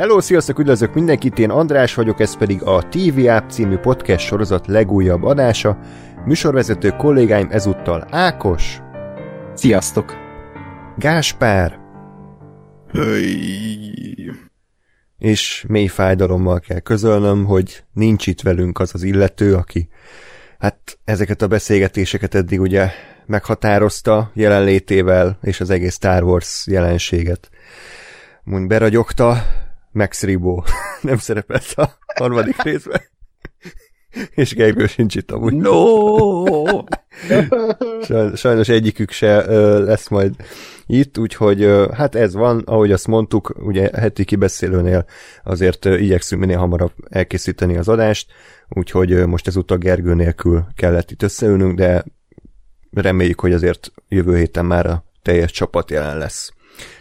Hello, sziasztok, üdvözlök mindenkit, én András vagyok, ez pedig a TV App című podcast sorozat legújabb adása. Műsorvezető kollégáim ezúttal Ákos. Sziasztok. Gáspár. Hey. És mély fájdalommal kell közölnöm, hogy nincs itt velünk az az illető, aki hát ezeket a beszélgetéseket eddig ugye meghatározta jelenlétével és az egész Star Wars jelenséget. Mondj, beragyogta, Max Ribó nem szerepelt a harmadik részben. És Gergő sincs itt amúgy. No! Sajnos egyikük se lesz majd itt, úgyhogy hát ez van, ahogy azt mondtuk, ugye heti kibeszélőnél azért igyekszünk minél hamarabb elkészíteni az adást, úgyhogy most ezúttal Gergő nélkül kellett itt összeülnünk, de reméljük, hogy azért jövő héten már a teljes csapat jelen lesz.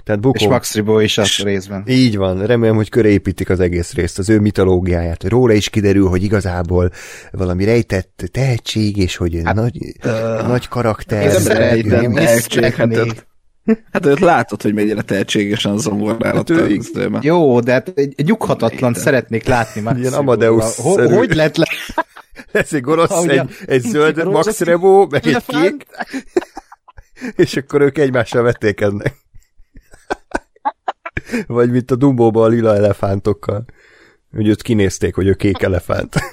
Tehát Bukó... És Max Ribó is a részben. Így van, remélem, hogy köré építik az egész részt, az ő mitológiáját. Róla is kiderül, hogy igazából valami rejtett tehetség, és hogy hát, nagy, uh, nagy karakter. Ez nem tehetség, hát, Hát őt látod, hogy mennyire tehetségesen zongorálott hát Jó, de hát egy, egy nyughatatlan szeretnék látni Max Ilyen Amadeus Ho, Hogy lett le... Lesz egy gonosz, egy, egy zöld Max Rebo, meg egy kék, és akkor ők egymással vettékeznek. Vagy mint a Dumbo-ba a lila elefántokkal. Hogy őt kinézték, hogy ő kék elefánt.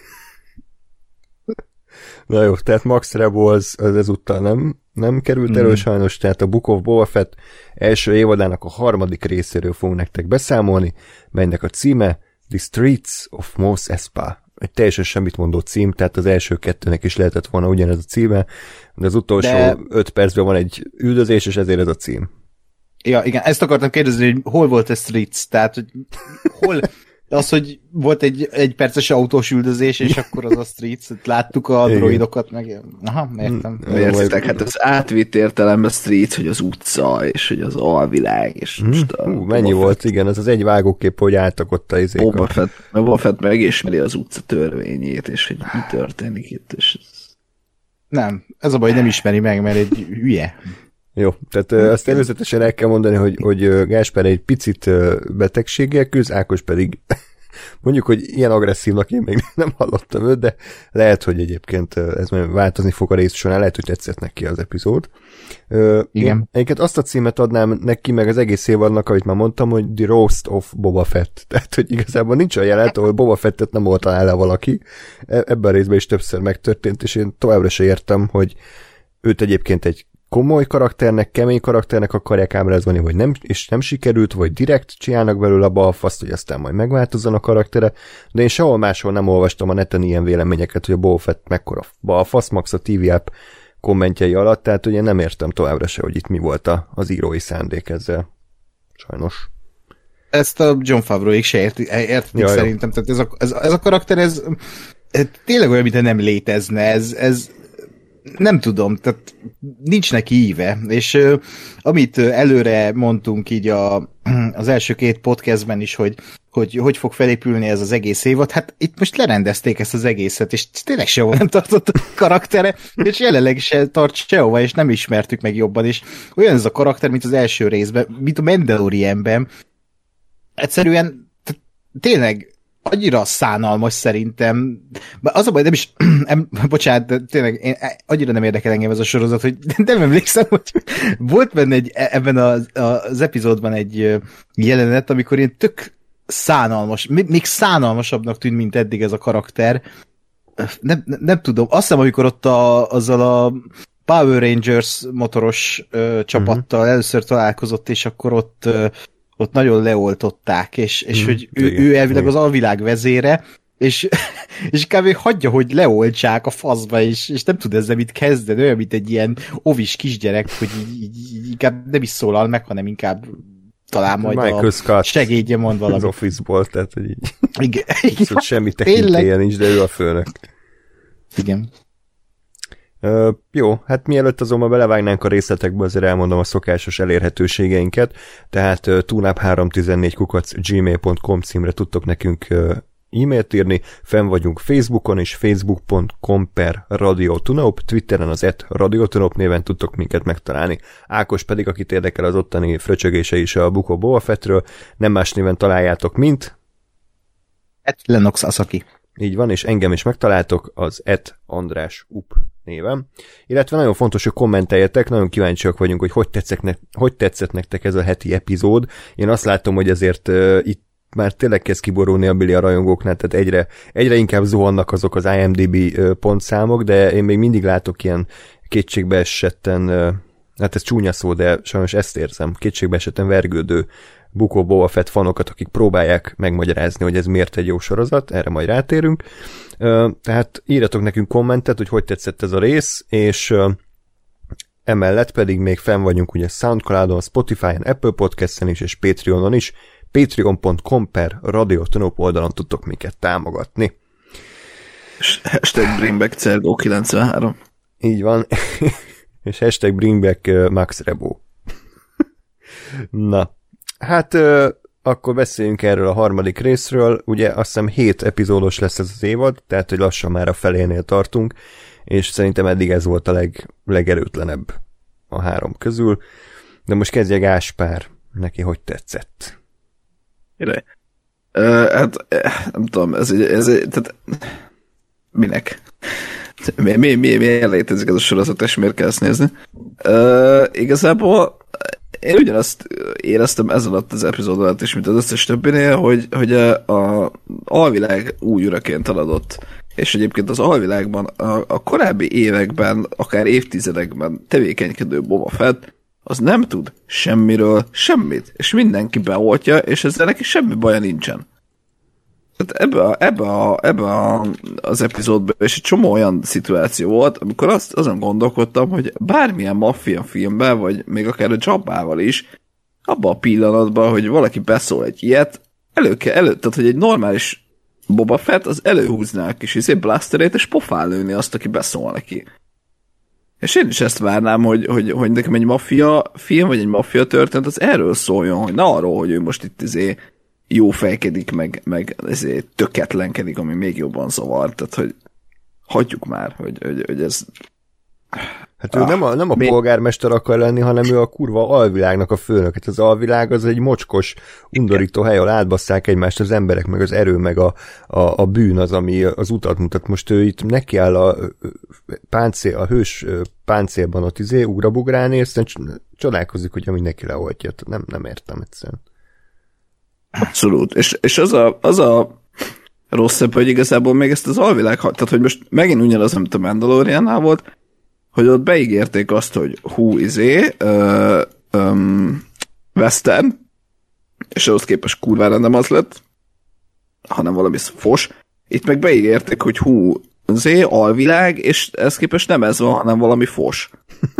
Na jó, tehát Max Rebo az, az ezúttal nem, nem került mm. elő sajnos, tehát a Book of Boba Fett első évadának a harmadik részéről fogunk nektek beszámolni, melynek a címe The Streets of Mos Espa. Egy teljesen semmit mondó cím, tehát az első kettőnek is lehetett volna ugyanez a címe, de az utolsó de... öt percben van egy üldözés, és ezért ez a cím. Ja, igen, ezt akartam kérdezni, hogy hol volt a Streets, tehát hogy hol, az, hogy volt egy, egy perces autós üldözés, és akkor az a Streets, láttuk a Igen. droidokat, meg aha, értem. Hmm, értitek, hát az átvitt értelemben Streets, hogy az utca, és hogy az alvilág, és hmm. most a Hú, mennyi Boba volt, Fett. igen, az az egy vágókép, hogy álltak ott a izék. Boba Fett, Boba Fett megismeri az utca törvényét, és hogy mi történik itt, és ez... Nem, ez a baj, nem ismeri meg, mert egy hülye. Jó, tehát ö, azt természetesen el kell mondani, hogy, hogy Gásper egy picit betegséggel küzd, Ákos pedig mondjuk, hogy ilyen agresszívnak én még nem hallottam őt, de lehet, hogy egyébként ez majd változni fog a rész során, lehet, hogy tetszett neki az epizód. Igen. Én egyébként azt a címet adnám neki, meg az egész évadnak, amit már mondtam, hogy The Roast of Boba Fett. Tehát, hogy igazából nincs olyan jelenet, ahol Boba Fettet nem volt el valaki. E, ebben a részben is többször megtörtént, és én továbbra se értem, hogy őt egyébként egy komoly karakternek, kemény karakternek akarják ábrázolni, vagy nem, és nem sikerült, vagy direkt csinálnak belőle a balfaszt, hogy aztán majd megváltozzon a karaktere, de én sehol máshol nem olvastam a neten ilyen véleményeket, hogy a Boba Fett mekkora balfasz, max a TV app kommentjei alatt, tehát ugye nem értem továbbra se, hogy itt mi volt a, az írói szándék ezzel. Sajnos. Ezt a John Favreau se érti, értik ja, szerintem, tehát ez a, ez, ez a karakter, ez, tényleg olyan, mint nem létezne, ez, ez nem tudom, tehát nincs neki íve, és uh, amit előre mondtunk így a, az első két podcastben is, hogy, hogy hogy fog felépülni ez az egész évad, hát itt most lerendezték ezt az egészet, és tényleg sehol nem tartott a karaktere, és jelenleg se tart sehova, és nem ismertük meg jobban, és olyan ez a karakter, mint az első részben, mint a Mandalorianben, egyszerűen tényleg annyira szánalmas szerintem. Az a baj, nem is, em, bocsánat, tényleg én, e, annyira nem érdekel engem ez a sorozat, hogy nem emlékszem, hogy volt benne egy, e, ebben az, az epizódban egy jelenet, amikor én tök szánalmas, még szánalmasabbnak tűnt, mint eddig ez a karakter. Nem, nem, nem tudom, azt hiszem, amikor ott a, azzal a Power Rangers motoros ö, csapattal uh-huh. először találkozott, és akkor ott ö, ott nagyon leoltották, és, és mm, hogy ő, igen, ő elvileg igen. az alvilág vezére, és, és kb. hagyja, hogy leoltsák a faszba, és, és nem tud ezzel mit kezdeni, olyan, mint egy ilyen ovis kisgyerek, hogy így, így, inkább nem is szólal meg, hanem inkább talán majd Michael a Scott segédje mond valamit. Az Office-ból, tehát hogy így igen, igen. semmi tekintélye nincs, de ő a főnök. Igen. Uh, jó, hát mielőtt azonban belevágnánk a részletekbe, azért elmondom a szokásos elérhetőségeinket, tehát uh, tunap314 kukac gmail.com címre tudtok nekünk e-mailt írni, fenn vagyunk Facebookon és facebook.com per radiotunop, Twitteren az et radiotunop néven tudtok minket megtalálni. Ákos pedig, akit érdekel az ottani fröcsögése is a Bukó Boba Fettről, nem más néven találjátok, mint Et Lenox Asaki. Így van, és engem is megtaláltok az et András Up névem. Illetve nagyon fontos, hogy kommenteljetek, nagyon kíváncsiak vagyunk, hogy hogy, tetszett, ne, hogy tetszett nektek ez a heti epizód. Én azt látom, hogy ezért uh, itt már tényleg kezd kiborulni a Billy a rajongóknál, tehát egyre, egyre inkább zuhannak azok az IMDB pontszámok, de én még mindig látok ilyen kétségbe esetten, hát ez csúnya szó, de sajnos ezt érzem, kétségbe esetten vergődő Bukó Boba Fett fanokat, akik próbálják megmagyarázni, hogy ez miért egy jó sorozat, erre majd rátérünk. Tehát írjatok nekünk kommentet, hogy hogy tetszett ez a rész, és emellett pedig még fenn vagyunk ugye Soundcloudon, Spotify-on, Apple Podcast-en is, és Patreonon is. Patreon.com per Radiotonop oldalon tudtok minket támogatni. Hashtag bringback Cergo 93. Így van. és hashtag bringback Max Rebo. Na, Hát akkor beszéljünk erről a harmadik részről. Ugye azt hiszem 7 epizódos lesz ez az évad, tehát hogy lassan már a felénél tartunk, és szerintem eddig ez volt a leg, legerőtlenebb a három közül. De most kezdje Gáspár, neki hogy tetszett? Ide. Uh, hát nem tudom, ez ez tehát minek? Mi, mi, mi, mi létezik ez a sorozat, és miért kell ezt nézni? Uh, igazából én ugyanazt éreztem ezen alatt az epizód alatt is, mint az összes többinél, hogy, hogy a, a alvilág új uraként haladott. És egyébként az alvilágban a, a korábbi években, akár évtizedekben tevékenykedő Boba Fett, az nem tud semmiről semmit, és mindenki beoltja, és ezzel neki semmi baja nincsen. Tehát ebbe, a, ebbe, a, ebbe a, az epizódban és egy csomó olyan szituáció volt, amikor azt, azon gondolkodtam, hogy bármilyen maffia filmben, vagy még akár a Jabbával is, abban a pillanatban, hogy valaki beszól egy ilyet, elő kell, elő, tehát hogy egy normális Boba Fett az előhúzná a kis izé blasterét, és pofán lőni azt, aki beszól neki. És én is ezt várnám, hogy, hogy, hogy nekem egy maffia film, vagy egy maffia történet, az erről szóljon, hogy ne arról, hogy ő most itt izé jó fejkedik, meg, meg ezért töketlenkedik, ami még jobban zavar, tehát hogy hagyjuk már, hogy, hogy, hogy ez Hát ő ah, nem a, nem a mi... polgármester akar lenni, hanem ő a kurva alvilágnak a főnök. Hát az alvilág az egy mocskos, undorító hely, ahol átbasszák egymást az emberek, meg az erő, meg a, a, a bűn az, ami az utat mutat. Most ő itt nekiáll a, páncél, a hős páncélban ott izé, ugrabugrálni, és csodálkozik, hogy ami neki leoltja. Nem, nem értem egyszerűen. Abszolút. És, és az, a, az a rosszabb, hogy igazából még ezt az alvilág, tehát hogy most megint ugyanaz, amit a Mandaloriannál volt, hogy ott beígérték azt, hogy hú, izé, ö, um, Western, és ahhoz képest kurvára nem az lett, hanem valami fos. Itt meg beígérték, hogy hú, zé, alvilág, és ez képest nem ez van, hanem valami fos.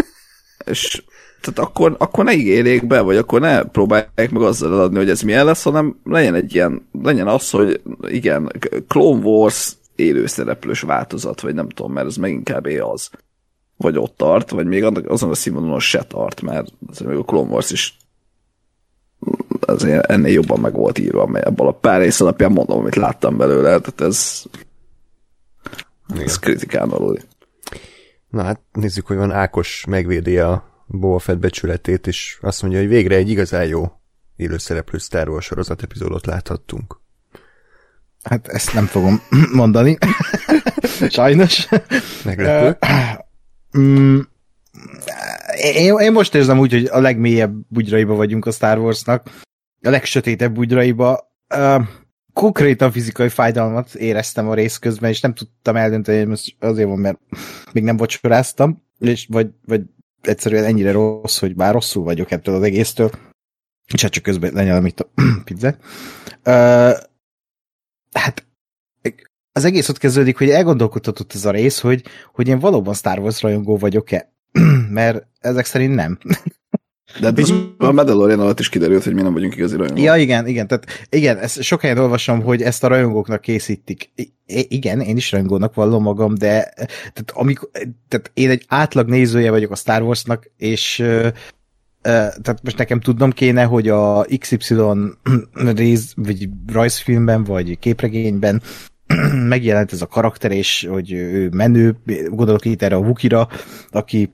és tehát akkor, akkor ne ígérjék be, vagy akkor ne próbálják meg azzal eladni, hogy ez milyen lesz, hanem legyen egy ilyen, legyen az, hogy igen, Clone Wars élőszereplős változat, vagy nem tudom, mert ez meg inkább az. Vagy ott tart, vagy még azon a színvonalon se tart, mert azért még a Clone Wars is azért ennél jobban meg volt írva, mert ebből a pár rész alapján mondom, amit láttam belőle, tehát ez, ez kritikán valódi. Na hát nézzük, hogy van Ákos megvédi a Boba Fett becsületét, és azt mondja, hogy végre egy igazán jó élőszereplő Star Wars sorozat epizódot láthattunk. Hát ezt nem fogom mondani. Sajnos. Meglepő. Mm, én, én most érzem úgy, hogy a legmélyebb bugyraiba vagyunk a Star Warsnak, a legsötétebb bugyraiba. Uh, konkrétan fizikai fájdalmat éreztem a rész közben, és nem tudtam eldönteni, hogy most azért van, mert még nem vacsoráztam, és vagy, vagy egyszerűen ennyire rossz, hogy bár rosszul vagyok ettől az egésztől, és hát csak közben lenyelem itt a pizzát. Uh, hát az egész ott kezdődik, hogy elgondolkodhatott ez a rész, hogy, hogy én valóban Star Wars rajongó vagyok-e, mert ezek szerint nem. De ez a Mandalorian alatt is kiderült, hogy mi nem vagyunk igazi rajongók. Ja, igen, igen. Tehát igen, ezt sok helyen olvasom, hogy ezt a rajongóknak készítik. I- igen, én is rajongónak vallom magam, de tehát, amikor, tehát én egy átlag nézője vagyok a Star Warsnak, és tehát most nekem tudnom kéne, hogy a XY rész, vagy rajzfilmben, vagy képregényben megjelent ez a karakter, és hogy ő menő, gondolok itt erre a Wukira, aki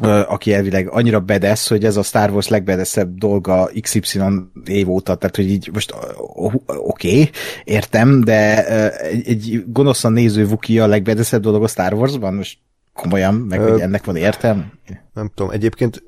aki elvileg annyira bedesz, hogy ez a Star Wars legbedeszebb dolga XY év óta, tehát hogy így most oké, okay, értem, de egy, egy gonoszan néző Vuki a legbedeszebb dolog a Star Warsban? Most komolyan, meg hogy ennek van értem? Nem tudom, egyébként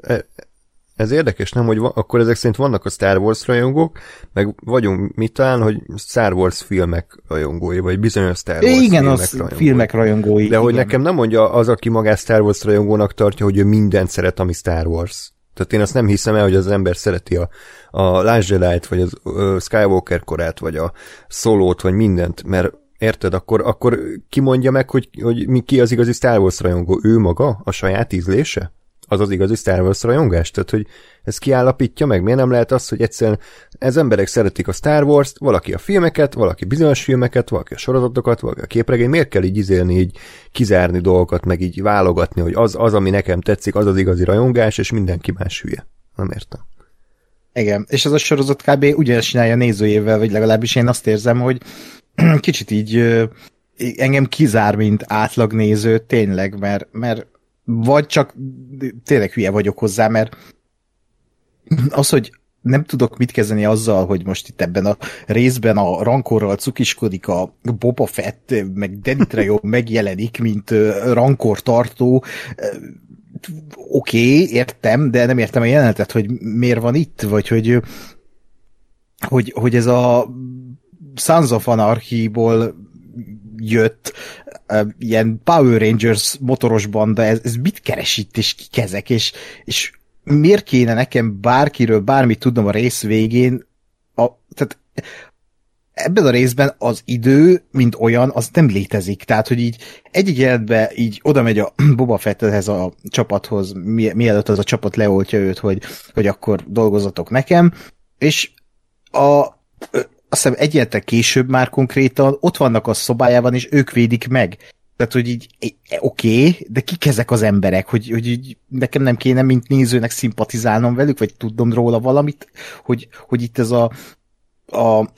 ez érdekes, nem, hogy va, akkor ezek szerint vannak a Star Wars rajongók, meg vagyunk mi talán, hogy Star Wars filmek rajongói, vagy bizonyos Star Wars igen, filmek az rajongói. filmek rajongói. De hogy nekem nem mondja az, aki magát Star Wars rajongónak tartja, hogy ő mindent szeret, ami Star Wars. Tehát én azt nem hiszem el, hogy az ember szereti a, a Last Jedi-t, vagy a uh, Skywalker korát, vagy a Solót, vagy mindent, mert érted, akkor, akkor ki mondja meg, hogy, hogy mi ki az igazi Star Wars rajongó? Ő maga? A saját ízlése? Az az igazi Star Wars rajongás? Tehát, hogy ez kiállapítja meg? Miért nem lehet az, hogy egyszerűen ez emberek szeretik a Star Wars-t, valaki a filmeket, valaki bizonyos filmeket, valaki a sorozatokat, valaki a képregény, miért kell így izélni, így kizárni dolgokat, meg így válogatni, hogy az, az, ami nekem tetszik, az az igazi rajongás, és mindenki más hülye. Nem értem. Igen, és ez a sorozat kb. ugyanezt csinálja nézőjével, vagy legalábbis én azt érzem, hogy kicsit így engem kizár, mint átlagnéző, tényleg, mert, mert vagy csak tényleg hülye vagyok hozzá, mert az, hogy nem tudok mit kezdeni azzal, hogy most itt ebben a részben a rankorral cukiskodik a Boba Fett, meg Danny Trejo megjelenik, mint rankor tartó. Oké, okay, értem, de nem értem a jelenetet, hogy miért van itt, vagy hogy, hogy, hogy ez a Sons of Anarchy-ból jött ilyen Power Rangers motoros banda, ez, ez mit keres itt, és kik ezek, és, és miért kéne nekem bárkiről bármit tudnom a rész végén, a, tehát ebben a részben az idő, mint olyan, az nem létezik. Tehát, hogy így egy jelenetben így oda megy a Boba Fetthez a csapathoz, mielőtt az a csapat leoltja őt, hogy, hogy akkor dolgozatok nekem, és a azt hiszem egy később már konkrétan ott vannak a szobájában, és ők védik meg. Tehát, hogy így oké, okay, de kik ezek az emberek, hogy, hogy így nekem nem kéne, mint nézőnek szimpatizálnom velük, vagy tudnom róla valamit, hogy, hogy itt ez a a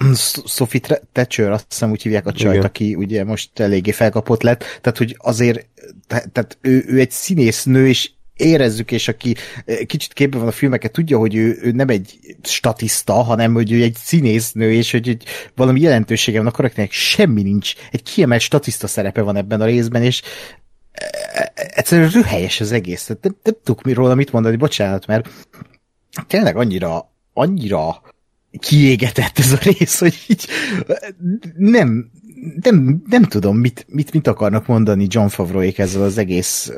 Sophie Thatcher, azt hiszem úgy hívják a csajt, Igen. aki ugye most eléggé felkapott lett, tehát hogy azért, tehát ő, ő egy színésznő, és érezzük, és aki eh, kicsit képben van a filmeket, tudja, hogy ő, ő nem egy statiszta, hanem hogy ő egy színésznő, és hogy, hogy valami jelentősége van a karakternek, semmi nincs. Egy kiemelt statiszta szerepe van ebben a részben, és eh, egyszerűen rühelyes az egész. Tehát nem, nem tudok mi róla mit mondani, bocsánat, mert tényleg annyira, annyira kiégetett ez a rész, hogy így nem, nem, nem tudom, mit, mit, mit akarnak mondani John Favreauék ezzel az egész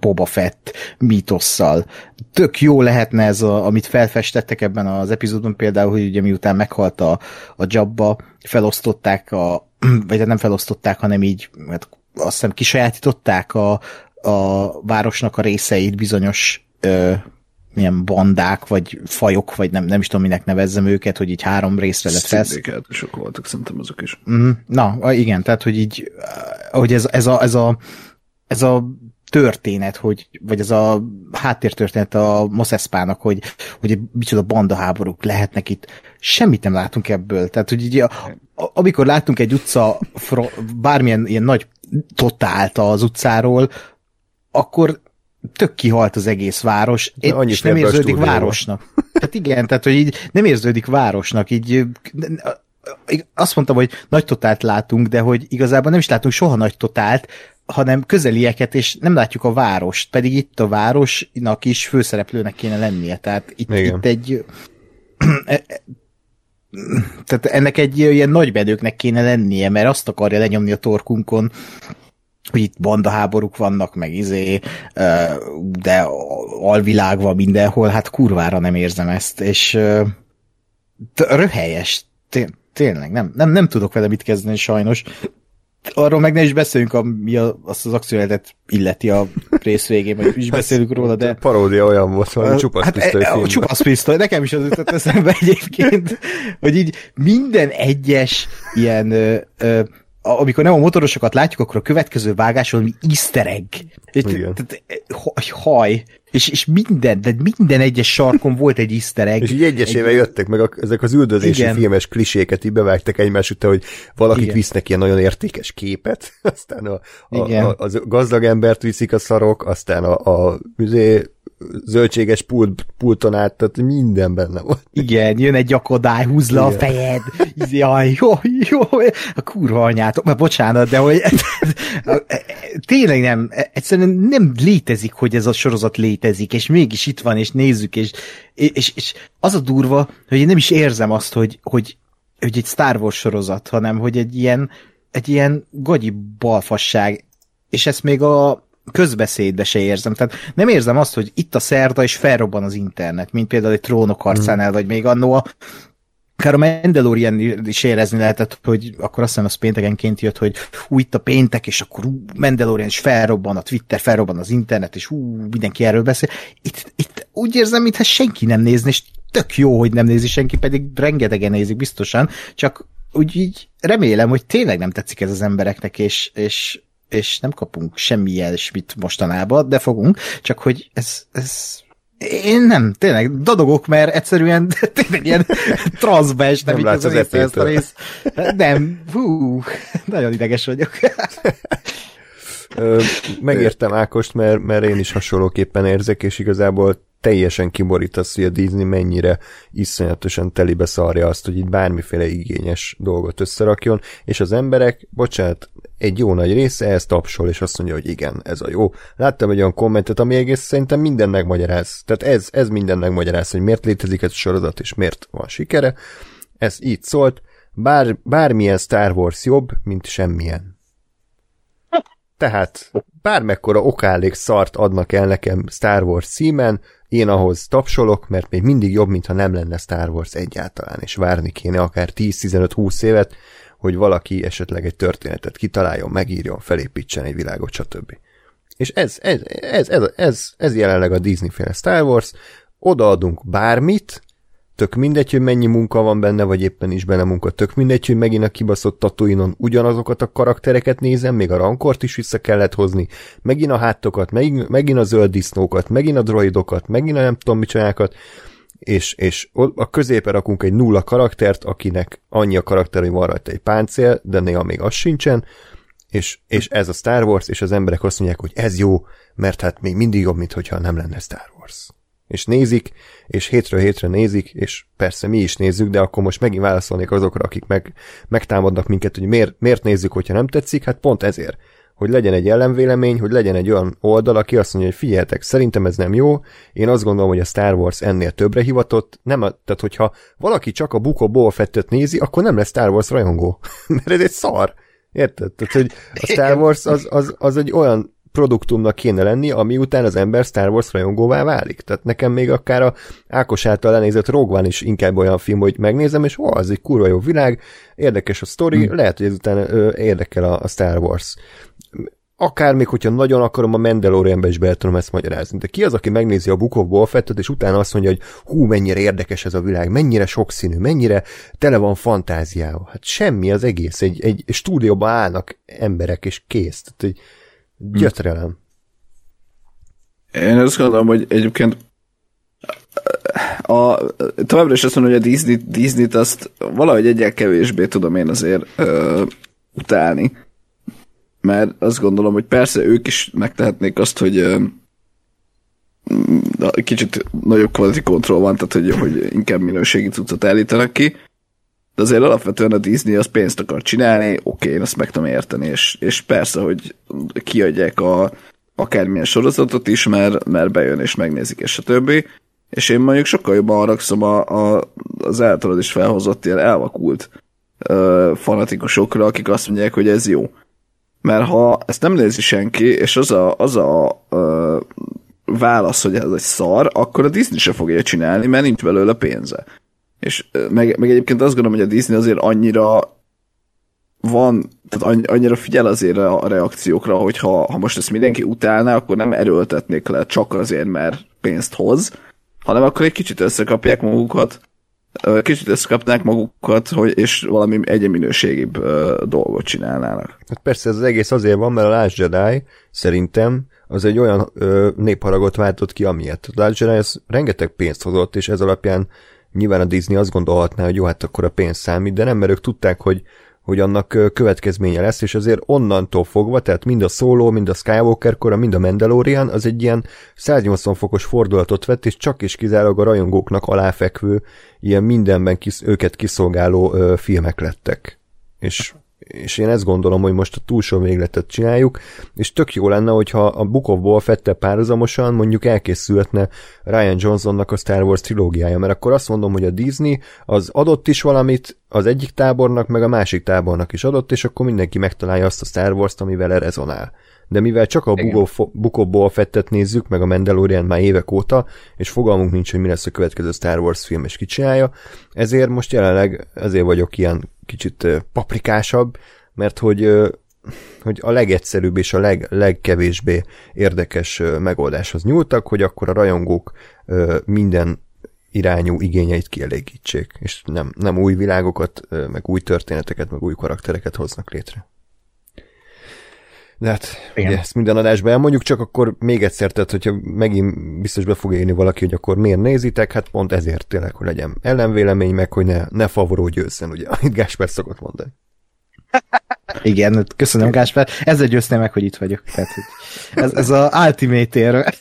Boba Fett mítosszal. Tök jó lehetne ez, a, amit felfestettek ebben az epizódban, például, hogy ugye miután meghalt a, a Jabba, felosztották a, vagy nem felosztották, hanem így, hát azt hiszem kisajátították a, a városnak a részeit bizonyos ö, milyen bandák, vagy fajok, vagy nem, nem is tudom, minek nevezzem őket, hogy így három részre lett felsz. sok voltak, szerintem azok is. Mm, na, igen, tehát, hogy így, hogy ez, ez, a, ez, a, ez a történet, hogy, vagy ez a háttértörténet a Moszeszpának, hogy, hogy micsoda bandaháborúk lehetnek itt. Semmit nem látunk ebből. Tehát, hogy a, amikor látunk egy utca, bármilyen ilyen nagy totált az utcáról, akkor tök kihalt az egész város, és nem érződik városnak. Tehát igen, tehát hogy így nem érződik városnak, így azt mondtam, hogy nagy totált látunk, de hogy igazából nem is látunk soha nagy totált, hanem közelieket, és nem látjuk a várost, pedig itt a városnak is főszereplőnek kéne lennie, tehát itt, itt egy e- e- tehát ennek egy ilyen nagybedőknek kéne lennie, mert azt akarja lenyomni a torkunkon, hogy itt bandaháborúk vannak, meg izé, de alvilág van mindenhol, hát kurvára nem érzem ezt, és röhelyes, tényleg, nem, nem, nem tudok vele mit kezdeni sajnos, arról meg ne is beszéljünk, ami a, azt az akcióletet illeti a rész végén, vagy is beszélünk róla, de... Paródia olyan volt, hogy csupasz hát, e, Csupasz pisztoly, nekem is az jutott eszembe egyébként, hogy így minden egyes ilyen ö, ö, amikor nem a motorosokat látjuk, akkor a következő vágás valami easter egg. Egy, tehát, haj. És, és minden, de minden egyes sarkon volt egy easter egg. És így egyesével egy... jöttek meg a, ezek az üldözési Igen. filmes kliséket, így bevágták egymás után, hogy valakik Igen. visznek ilyen nagyon értékes képet, aztán a, a, a, a gazdag embert viszik a szarok, aztán a, a, a zöldséges pult, pulton át, tehát minden benne volt. Igen, jön egy akadály, húz le a fejed, jaj, jó, jó, a kurva anyátok, mert bocsánat, de hogy tényleg nem, egyszerűen nem létezik, hogy ez a sorozat létezik, és mégis itt van, és nézzük, és, és, és az a durva, hogy én nem is érzem azt, hogy, hogy, hogy egy Star Wars sorozat, hanem hogy egy ilyen, egy ilyen gagyi balfasság, és ezt még a közbeszédbe se érzem. Tehát nem érzem azt, hogy itt a szerda, és felrobban az internet, mint például egy trónok harcánál, mm. vagy még annó a akár a Mandalorian is érezni lehetett, hogy akkor azt hiszem az péntekenként jött, hogy ú, itt a péntek, és akkor ú, Mandalorian is felrobban, a Twitter felrobban az internet, és ú, mindenki erről beszél. Itt, itt úgy érzem, mintha senki nem nézni, és tök jó, hogy nem nézi senki, pedig rengetegen nézik biztosan, csak úgy így remélem, hogy tényleg nem tetszik ez az embereknek, és, és és nem kapunk semmi ilyesmit mostanában, de fogunk, csak hogy ez, ez én nem, tényleg dadogok, mert egyszerűen tényleg ilyen transzba estem nem az, az ezt a rész. Nem, hú, nagyon ideges vagyok. Megértem Ákost, mert, mert én is hasonlóképpen érzek, és igazából teljesen kiborítasz, hogy a Disney mennyire iszonyatosan telibe szarja azt, hogy itt bármiféle igényes dolgot összerakjon, és az emberek, bocsánat, egy jó nagy része ezt tapsol, és azt mondja, hogy igen, ez a jó. Láttam egy olyan kommentet, ami egész szerintem minden megmagyaráz. Tehát ez, ez minden megmagyaráz, hogy miért létezik ez a sorozat, és miért van sikere. Ez így szólt, bár, bármilyen Star Wars jobb, mint semmilyen. Tehát bármekkora okálék szart adnak el nekem Star Wars címen, én ahhoz tapsolok, mert még mindig jobb, mintha nem lenne Star Wars egyáltalán, és várni kéne akár 10-15-20 évet, hogy valaki esetleg egy történetet kitaláljon, megírjon, felépítsen egy világot, stb. És ez, ez, ez, ez, ez, ez jelenleg a Disney-féle Star Wars, odaadunk bármit, tök mindegy, hogy mennyi munka van benne, vagy éppen is benne munka, tök mindegy, hogy megint a kibaszott tatuinon ugyanazokat a karaktereket nézem, még a rankort is vissza kellett hozni, megint a hátokat, megint, megint a zöld disznókat, megint a droidokat, megint a nem tudom micsodákat, és, és a középe rakunk egy nulla karaktert, akinek annyi a karakter, hogy van rajta egy páncél, de néha még az sincsen, és, és ez a Star Wars, és az emberek azt mondják, hogy ez jó, mert hát még mindig jobb, mint hogyha nem lenne Star Wars. És nézik, és hétről hétre nézik, és persze mi is nézzük, de akkor most megint válaszolnék azokra, akik meg, megtámadnak minket, hogy miért, miért nézzük, hogyha nem tetszik, hát pont ezért hogy legyen egy ellenvélemény, hogy legyen egy olyan oldal, aki azt mondja, hogy figyeljetek, szerintem ez nem jó, én azt gondolom, hogy a Star Wars ennél többre hivatott, nem, tehát hogyha valaki csak a Buko Boba Fettet nézi, akkor nem lesz Star Wars rajongó, mert ez egy szar. Érted? Tehát, hogy a Star Wars az, az, az egy olyan produktumnak kéne lenni, ami után az ember Star Wars rajongóvá válik. Tehát nekem még akár a Ákos által lenézett Rogue is inkább olyan film, hogy megnézem, és ó, az egy kurva jó világ, érdekes a sztori, hmm. lehet, hogy ezután ö, érdekel a, a Star Wars akár még, hogyha nagyon akarom, a Mandalorianbe is be tudom ezt magyarázni. De ki az, aki megnézi a Book of Boba Fettet, és utána azt mondja, hogy hú, mennyire érdekes ez a világ, mennyire sokszínű, mennyire tele van fantáziával. Hát semmi az egész. Egy, egy stúdióban állnak emberek, és kész. Tehát egy gyötrelem. Én azt gondolom, hogy egyébként a, továbbra is azt mondom, hogy a Disney, Disney-t azt valahogy egyel kevésbé tudom én azért ö, utálni mert azt gondolom, hogy persze ők is megtehetnék azt, hogy kicsit nagyobb quality control van, tehát hogy, hogy inkább minőségi cuccot állítanak ki, de azért alapvetően a Disney az pénzt akar csinálni, oké, én azt meg tudom érteni, és, és persze, hogy kiadják a akármilyen sorozatot is, mert, mert bejön és megnézik, és a többi. És én mondjuk sokkal jobban haragszom a, a, az általad is felhozott ilyen elvakult ö, fanatikusokra, akik azt mondják, hogy ez jó. Mert ha ezt nem nézi senki, és az a, az a ö, válasz, hogy ez egy szar, akkor a Disney se fogja csinálni, mert nincs belőle pénze. És meg, meg egyébként azt gondolom, hogy a Disney azért annyira van, tehát annyira figyel azért a reakciókra, hogy ha, ha most ezt mindenki utálná, akkor nem erőltetnék le csak azért, mert pénzt hoz, hanem akkor egy kicsit összekapják magukat, kicsit összekapnák magukat, hogy, és valami egyenminőségibb dolgot csinálnának. Hát persze ez az egész azért van, mert a Last Jedi szerintem az egy olyan ö, népharagot váltott ki, amilyet. A Last Jedi az rengeteg pénzt hozott, és ez alapján nyilván a Disney azt gondolhatná, hogy jó, hát akkor a pénz számít, de nem, mert ők tudták, hogy hogy annak következménye lesz, és azért onnantól fogva, tehát mind a Solo, mind a Skywalker kora, mind a Mandalorian, az egy ilyen 180 fokos fordulatot vett, és csak is kizárólag a rajongóknak aláfekvő, ilyen mindenben kis, őket kiszolgáló ö, filmek lettek. És és én ezt gondolom, hogy most a túlsó végletet csináljuk, és tök jó lenne, hogyha a Book of párhuzamosan mondjuk elkészülhetne Ryan Johnsonnak a Star Wars trilógiája, mert akkor azt mondom, hogy a Disney az adott is valamit az egyik tábornak, meg a másik tábornak is adott, és akkor mindenki megtalálja azt a Star Wars-t, amivel rezonál. De mivel csak a Book of Fettet nézzük, meg a Mandalorian már évek óta, és fogalmunk nincs, hogy mi lesz a következő Star Wars film, és kicsinálja, ezért most jelenleg ezért vagyok ilyen kicsit paprikásabb, mert hogy hogy a legegyszerűbb és a leg, legkevésbé érdekes megoldáshoz nyúltak, hogy akkor a rajongók minden irányú igényeit kielégítsék, és nem, nem új világokat, meg új történeteket, meg új karaktereket hoznak létre. De hát ugye, ezt minden adásban elmondjuk, csak akkor még egyszer, tehát hogyha megint biztos be fog élni valaki, hogy akkor miért nézitek, hát pont ezért tényleg, hogy legyen ellenvélemény, meg hogy ne, ne favoró győzzen, ugye, amit Gásper szokott mondani. Igen, köszönöm Gásper, ezzel győztem meg, hogy itt vagyok. Tehát, hogy ez, ez a ultimate ér.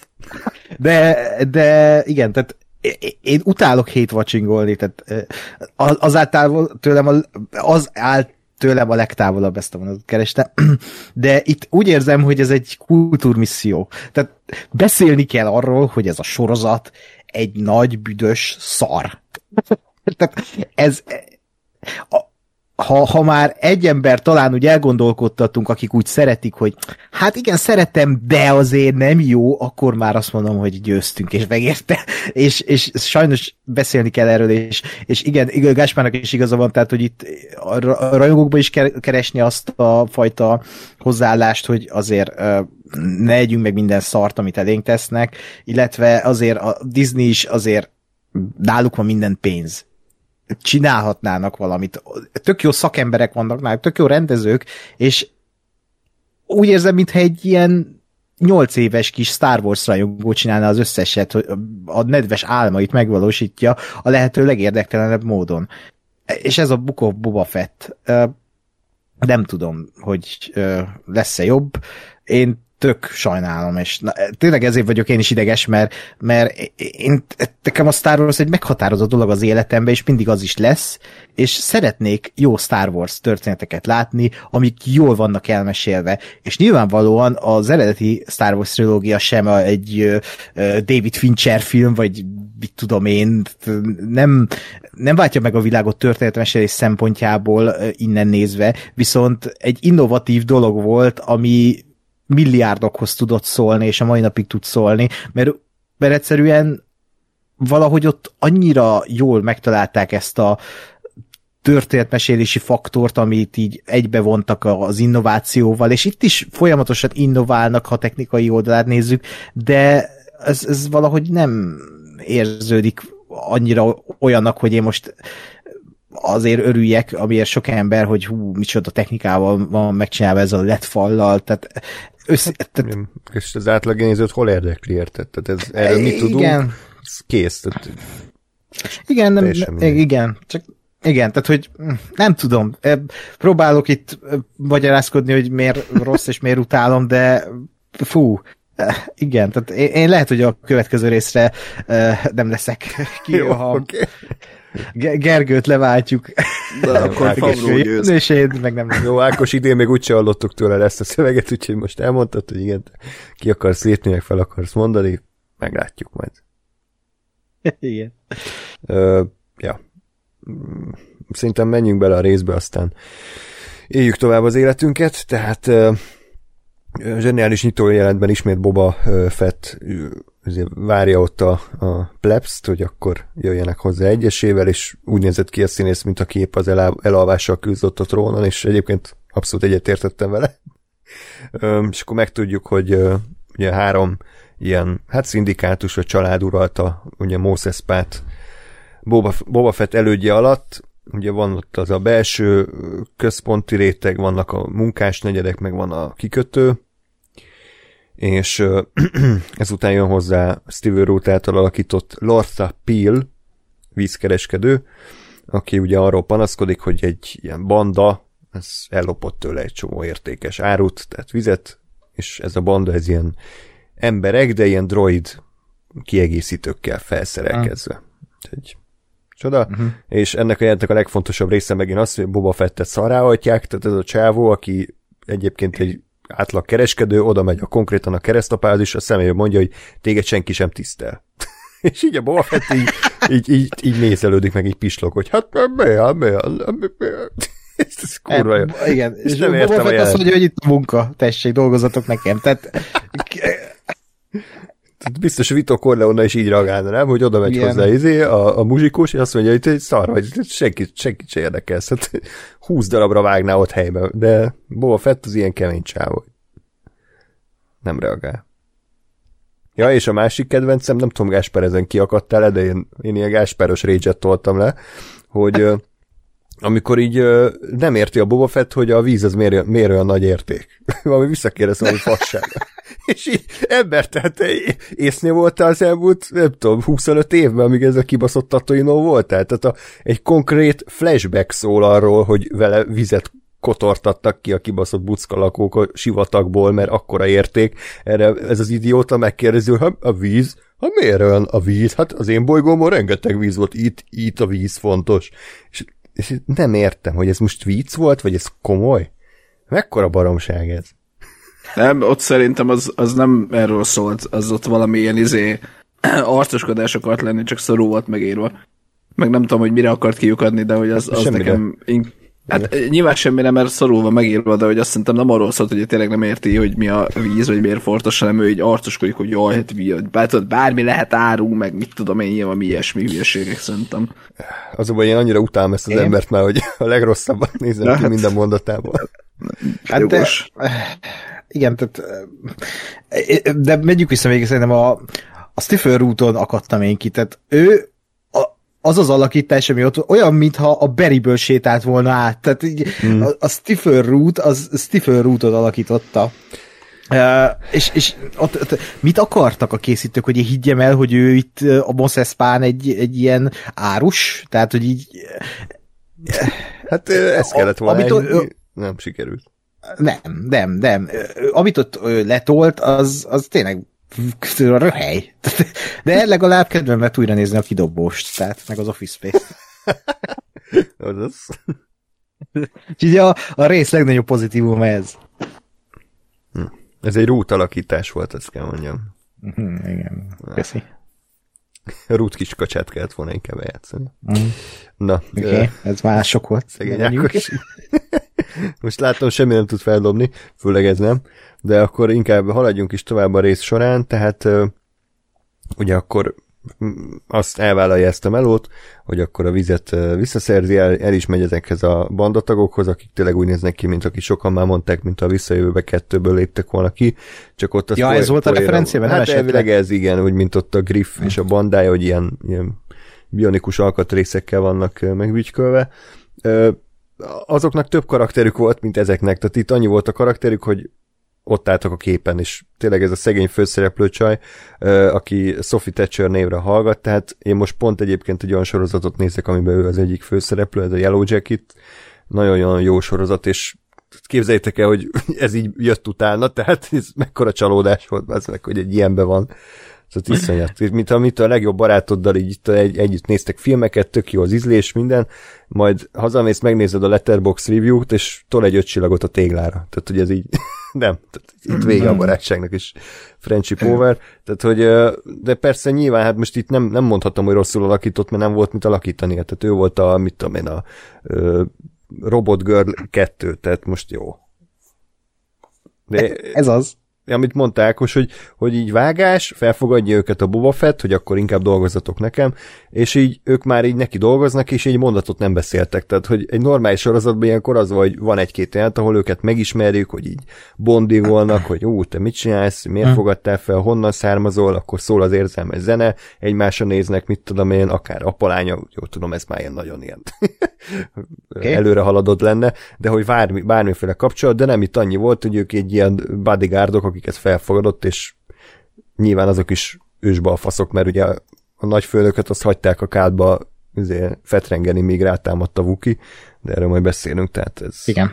De, de igen, tehát én utálok hate watchingolni, tehát azáltal tőlem az állt tőlem a legtávolabb ezt a vonatot kereste, de itt úgy érzem, hogy ez egy kultúrmisszió. Tehát beszélni kell arról, hogy ez a sorozat egy nagy, büdös szar. Tehát ez a, ha, ha már egy ember talán úgy elgondolkodtatunk, akik úgy szeretik, hogy hát igen, szeretem, de azért nem jó, akkor már azt mondom, hogy győztünk, és megérte. És, és sajnos beszélni kell erről, és, és igen, igen Gáspárnak is igaza van, tehát, hogy itt a rajongókban is keresni azt a fajta hozzáállást, hogy azért ne együnk meg minden szart, amit elénk tesznek, illetve azért a Disney is azért náluk van minden pénz csinálhatnának valamit. Tök jó szakemberek vannak náluk, tök jó rendezők, és úgy érzem, mintha egy ilyen nyolc éves kis Star Wars rajongó csinálna az összeset, hogy a nedves álmait megvalósítja a lehető legérdektelenebb módon. És ez a Book of Boba Fett. Nem tudom, hogy lesz-e jobb. Én tök sajnálom, és na, tényleg ezért vagyok én is ideges, mert, mert én, nekem a Star Wars egy meghatározott dolog az életemben, és mindig az is lesz, és szeretnék jó Star Wars történeteket látni, amik jól vannak elmesélve, és nyilvánvalóan az eredeti Star Wars trilógia sem egy David Fincher film, vagy mit tudom én, nem, nem váltja meg a világot történetmesélés szempontjából innen nézve, viszont egy innovatív dolog volt, ami milliárdokhoz tudott szólni, és a mai napig tud szólni, mert, mert egyszerűen valahogy ott annyira jól megtalálták ezt a történetmesélési faktort, amit így egybevontak az innovációval, és itt is folyamatosan innoválnak, ha technikai oldalát nézzük, de ez, ez valahogy nem érződik annyira olyannak, hogy én most azért örüljek, amiért sok ember, hogy hú, micsoda technikával van megcsinálva ez a LED fallal, tehát Össze, hát, tehát... És az átlagenézőt hol érdekli, érted? Tehát ez, erről mit tudunk? Igen. Ez kész. Tehát... Igen, nem, igen, csak igen, tehát hogy nem tudom, próbálok itt magyarázkodni, hogy miért rossz és miért utálom, de fú, igen, tehát én, én lehet, hogy a következő részre nem leszek ki, Jó, ha okay. Gergőt leváltjuk. De akkor Favro győz. És én meg nem. Jó, Ákos idén még úgyse hallottuk tőle ezt a szöveget, úgyhogy most elmondtad, hogy igen, ki akarsz lépni, meg fel akarsz mondani, meglátjuk majd. igen. Ö, ja. Szerintem menjünk bele a részbe, aztán éljük tovább az életünket, tehát zseniális nyitójelentben ismét Boba Fett várja ott a, a plebszt, hogy akkor jöjjenek hozzá egyesével, és úgy nézett ki a színész, mint a kép az elá, elalvással küzdött a trónon, és egyébként abszolút egyetértettem vele. és akkor megtudjuk, hogy ugye három ilyen, hát szindikátus, vagy család uralta, ugye Moses Pát Boba, Boba Fett elődje alatt, ugye van ott az a belső központi réteg, vannak a munkás negyedek, meg van a kikötő, és ezután jön hozzá Steve Root által alakított Lortha Peel, vízkereskedő, aki ugye arról panaszkodik, hogy egy ilyen banda, ez ellopott tőle egy csomó értékes árut, tehát vizet, és ez a banda ez ilyen emberek, de ilyen droid kiegészítőkkel felszerelkezve. Ah. Egy csoda, uh-huh. és ennek a jelentek a legfontosabb része megint az, hogy Boba Fettet szarráhatják, tehát ez a csávó, aki egyébként egy átlag kereskedő, oda megy a konkrétan a keresztapáz, és a személyben mondja, hogy téged senki sem tisztel. és így a Boba Fett így, így, így, így nézelődik, meg így pislog, hogy hát mi, mi, mi, mi, ez kurva jó. Igen, és, nem értem Boba azt mondja, hogy itt a munka, tessék, dolgozatok nekem. Tehát biztos Vito Corleone is így reagálna, nem? Hogy oda megy Igen. hozzá izé, a, a muzsikus, és azt mondja, hogy szar vagy, senki, senki se érdekel. Szóval 20 darabra vágná ott helyben, de Boba Fett az ilyen kemény csávó. Nem reagál. Ja, és a másik kedvencem, nem tudom, Gásper ezen kiakadtál de én, én ilyen Gásperos rage toltam le, hogy amikor így nem érti a Boba Fett, hogy a víz az miért, miért olyan nagy érték. Valami visszakérdezem, hogy fasság. És így ember, tehát észnél voltál az elmúlt, nem tudom, 25 évben, amíg ez a kibaszott Tatooine volt? Tehát a, egy konkrét flashback szól arról, hogy vele vizet kotortattak ki a kibaszott buckalakók a sivatagból, mert akkora érték. Erre ez az idióta megkérdezi, hogy a víz, ha miért olyan a víz? Hát az én bolygómon rengeteg víz volt, itt, itt a víz fontos. És, és nem értem, hogy ez most vicc volt, vagy ez komoly? Mekkora baromság ez? Nem, ott szerintem az, az nem erről szólt, az ott valami ilyen izé arcoskodás akart lenni, csak szorú volt megírva. Meg nem tudom, hogy mire akart kiukadni, de hogy az, az nekem... Ink- Hát nyilván semmi nem, mert szorulva megírva, de hogy azt szerintem nem arról szólt, hogy tényleg nem érti, hogy mi a víz, vagy miért fontos, hanem ő így arcoskodik, hogy jaj, hát víz, bár, bármi lehet áru, meg mit tudom én, nyilván ilyesmi hülyeségek szerintem. Azonban én annyira utálom ezt az én? embert már, hogy a legrosszabbat nézem ki hát, minden mondatában. Hát de, igen, tehát de megyük vissza még szerintem a, a Stephen Rooton akadtam én ki, tehát ő az az alakítás, ami ott olyan, mintha a Berryből sétált volna át. Tehát így, hmm. a, a Stephen Root, az Stephen Rootot alakította. Uh, és, és ott, ott, mit akartak a készítők, hogy én higgyem el, hogy ő itt a Mos egy, egy ilyen árus? Tehát, hogy így... Hát ez kellett volna. Amit, egy, nem sikerült. Nem, nem, nem. Amit ott letolt, az, az tényleg röhely. De legalább kedvem lett újra nézni a kidobóst, tehát meg az Office Space. az. Úgyhogy a, a rész legnagyobb pozitívum ez. Hm. Ez egy rút alakítás volt, ezt kell mondjam. Mm, igen, köszi. A rút kis kacsát kellett volna inkább játszani. Mm. Na. Okay, ez már sok volt. Szegény Most látom, semmi nem tud feldobni, főleg ez nem, de akkor inkább haladjunk is tovább a rész során, tehát ugye akkor azt elvállalja ezt a melót, hogy akkor a vizet visszaszerzi, el, el is megy ezekhez a bandatagokhoz, akik tényleg úgy néznek ki, mint aki sokan már mondták, mint a visszajövőbe kettőből léptek volna ki, csak ott az Ja, ez volt a referenciában? Hát elvileg ez igen, úgy mint ott a Griff és a bandája, hogy ilyen, ilyen bionikus alkatrészekkel vannak megvügykölve azoknak több karakterük volt, mint ezeknek. Tehát itt annyi volt a karakterük, hogy ott álltak a képen, és tényleg ez a szegény főszereplő csaj, aki Sophie Thatcher névre hallgat, tehát én most pont egyébként egy olyan sorozatot nézek, amiben ő az egyik főszereplő, ez a Yellow Jacket, nagyon-nagyon jó sorozat, és képzeljétek el, hogy ez így jött utána, tehát ez mekkora csalódás volt, az meg, hogy egy ilyenbe van. Szóval iszonyat. Mint amit a legjobb barátoddal így egy, együtt néztek filmeket, tök jó az ízlés, minden, majd hazamész, megnézed a Letterbox review-t, és tol egy öt csillagot a téglára. Tehát, hogy ez így nem, tehát itt vége a barátságnak is friendship over, tehát hogy, de persze nyilván, hát most itt nem, nem mondhatom, hogy rosszul alakított, mert nem volt mit alakítani, tehát ő volt a, mit tudom én, a, a Robot Girl 2, tehát most jó. De, ez az. Amit mondta Ákos, hogy, hogy így vágás, felfogadja őket a Boba Fett, hogy akkor inkább dolgozatok nekem, és így ők már így neki dolgoznak, és egy mondatot nem beszéltek. Tehát, hogy egy normális sorozatban ilyenkor az, hogy van egy-két jelent, ahol őket megismerjük, hogy így bondingolnak, hogy ú, te mit csinálsz, miért hm. fogadtál fel, honnan származol, akkor szól az érzelmes zene, egymásra néznek, mit tudom én, akár apalánya, jó tudom, ez már ilyen nagyon ilyen okay. előre haladott lenne, de hogy bármi, bármiféle kapcsolat, de nem itt annyi volt, hogy ők egy ilyen bodyguardok, akiket felfogadott, és nyilván azok is ősbalfaszok, mert ugye a nagyfőnököt azt hagyták a kádba azért fetrengeni, míg rátámadt a Vuki, de erről majd beszélünk, tehát ez Igen.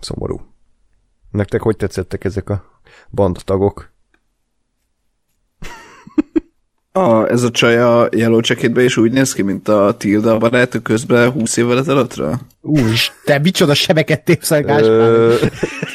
szomorú. Nektek hogy tetszettek ezek a bandatagok? A, ez a csaj a Yellow Jacketben is úgy néz ki, mint a Tilda a barátok közben 20 évvel ezelőttre? Új, te micsoda sebeket tépszel,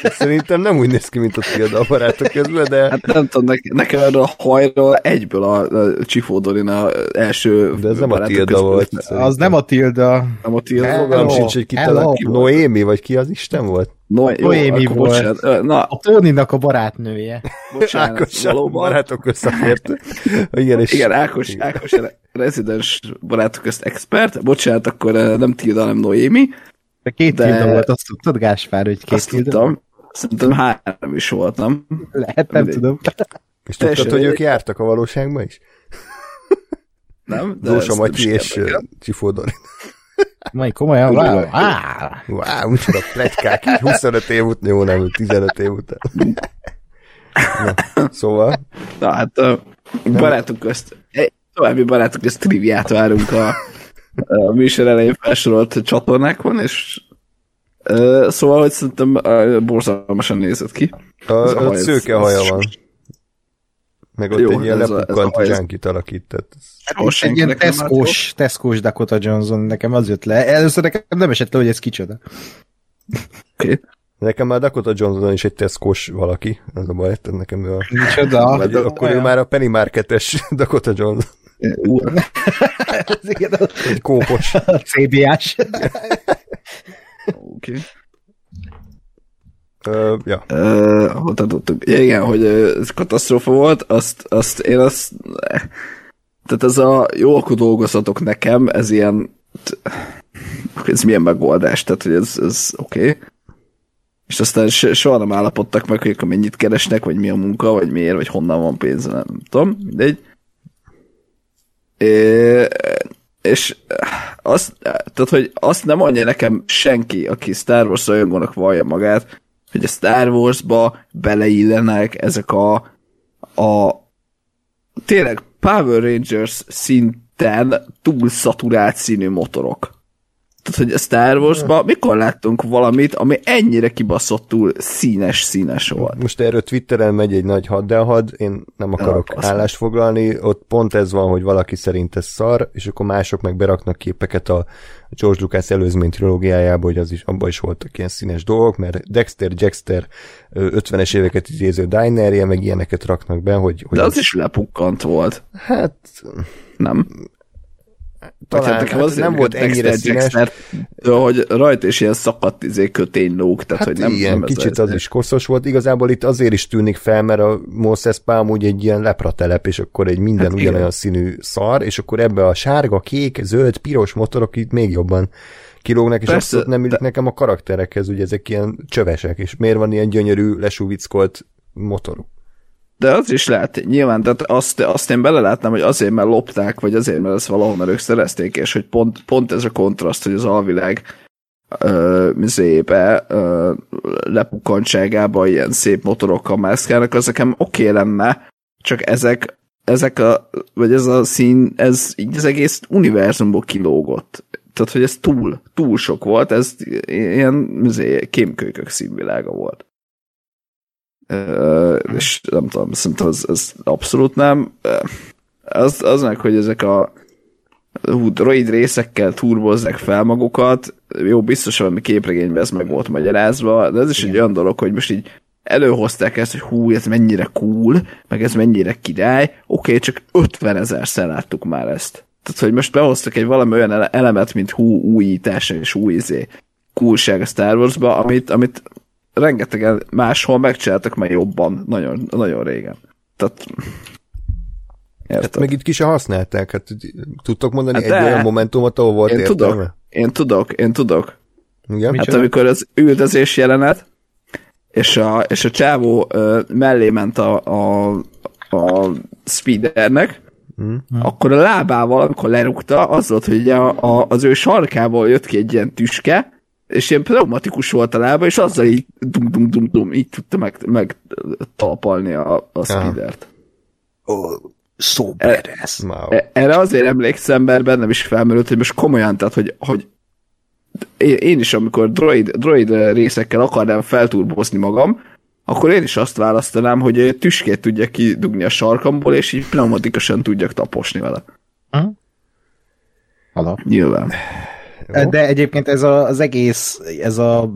Szerintem nem úgy néz ki, mint a Tilda a barátok közben, de... Hát nem tudom, ne, nekem erről a hajról egyből a, a Csifódorin a első De ez nem a Tilda volt. Szerintem. Az nem a Tilda. Nem a Tilda. Fogalm sincs, hogy ki, talán, ki Noémi, vagy ki az Isten volt? No, jó, Noémi volt. Bocsánat. Na, a Tóninak a barátnője. Bocsánat, Ákos valóban. barátok összefért. Igen, és... Igen, Ákos, Ákos rezidens barátok közt expert. Bocsánat, akkor nem Tilda, hanem Noémi. De két de... Tilda volt, azt tudtad, Gáspár, hogy két azt Tilda? Tudtam. Szerintem három is volt, nem? Lehet, nem Mindegy. tudom. És tudtad, hogy ők jártak a valóságban is? Nem? De Dósa Matyi és Csifódor. Mai komolyan? Wow, wow. wow micsoda pletykák, 25 év után, jó nem, 15 év után. Na, szóval. Na hát a barátok közt, további barátok közt triviát várunk a, a műsor elején felsorolt csatornákon, és uh, szóval, hogy szerintem uh, borzalmasan nézett ki. A, a, a szőke haja van. Meg ott Jó, egy ilyen lepukkant zsánkit alakított. Hát egy ilyen teszkós, teszkós Dakota Johnson, nekem az jött le. Először nekem nem esett le, hogy ez kicsoda. Okay. Nekem már Dakota Johnson is egy teszkós valaki, az a baj, tehát nekem ő a... Micsoda? akkor ő már a Penny Marketes Dakota Johnson. egy kópos. CBS. Oké. Okay. Uh, ja. Uh, hol tartottunk? Ja, igen, hogy ez katasztrófa volt, azt, azt én azt... Tehát ez a jó, akkor dolgozatok nekem, ez ilyen... Ez milyen megoldás, tehát hogy ez, ez oké. Okay. És aztán soha nem állapodtak meg, hogy akkor mennyit keresnek, vagy mi a munka, vagy miért, vagy honnan van pénz, nem tudom, mindegy. És azt, tehát, hogy azt nem mondja nekem senki, aki Star Wars rajongónak vallja magát, hogy a Star Wars-ba beleillenek ezek a, a tényleg Power Rangers szinten túl szaturált színű motorok. Tehát, hogy a Star Wars-ba mikor láttunk valamit, ami ennyire kibaszottul színes-színes volt? Most erről Twitteren megy egy nagy haddelhad, én nem akarok ja, állást foglalni, ott pont ez van, hogy valaki szerint ez szar, és akkor mások meg beraknak képeket a George Lucas előzmény trilógiájába, hogy az is, abban is voltak ilyen színes dolgok, mert Dexter, Jackster 50-es éveket idéző dinerje, meg ilyeneket raknak be, hogy... hogy De az, az is lepukkant volt. Hát... Nem talán hát, hát nem volt ennyire színes. Mert, hogy rajta is ilyen szakadt izé köténylók, tehát hát hogy nem, ilyen, nem kicsit az, az is koszos volt. Igazából itt azért is tűnik fel, mert a Moses Palm úgy egy ilyen lepratelep, és akkor egy minden hát ugyanolyan igen. színű szar, és akkor ebbe a sárga, kék, zöld, piros motorok itt még jobban kilógnak, és Persze, abszolút nem illik de... nekem a karakterekhez, ugye ezek ilyen csövesek, és miért van ilyen gyönyörű, lesúvickolt motoruk? De az is lehet, nyilván, tehát azt, azt én belelátnám, hogy azért, mert lopták, vagy azért, mert ezt valahol ők szerezték, és hogy pont, pont ez a kontraszt, hogy az alvilág mizébe, lepukantságába ilyen szép motorokkal mászkálnak, az nekem oké okay lenne, csak ezek, ezek a, vagy ez a szín, ez így az egész univerzumból kilógott. Tehát, hogy ez túl, túl sok volt, ez ilyen mizé, kémkölykök színvilága volt. És nem tudom, szerintem az, az abszolút nem. Az, az meg, hogy ezek a hú, droid részekkel turbozzák fel magukat, jó, biztos valami képregényben ez meg volt magyarázva, de ez is Igen. egy olyan dolog, hogy most így előhozták ezt, hogy hú, ez mennyire cool, meg ez mennyire király, oké, okay, csak 50 ezer láttuk már ezt. Tehát, hogy most behoztak egy valami olyan elemet, mint hú, újítás és új izé, coolság a Star Wars-ba, amit, amit rengetegen máshol megcsináltak már jobban, nagyon, nagyon régen. Tehát Hát meg itt ki se használták. Hát tudtok mondani hát egy olyan momentumot, ahol volt én értelme? Tudok, én tudok, én tudok. Igen? Hát amikor az üldözés jelenet, és a, és a csávó uh, mellé ment a, a, a speedernek, mm. akkor a lábával, amikor lerúgta, az volt, hogy a, a, az ő sarkából jött ki egy ilyen tüske, és ilyen pneumatikus volt a lába, és azzal így dum dum dum dum így tudta meg, meg talpalni a, a speedert. Oh, so badass. Erre azért emlékszem, mert bennem is felmerült, hogy most komolyan, tehát, hogy, hogy én is, amikor droid, droid részekkel akarnám felturbozni magam, akkor én is azt választanám, hogy tüskét tudjak kidugni a sarkamból, és így pneumatikusan tudjak taposni vele. Hala. Nyilván. De egyébként ez a, az egész, ez a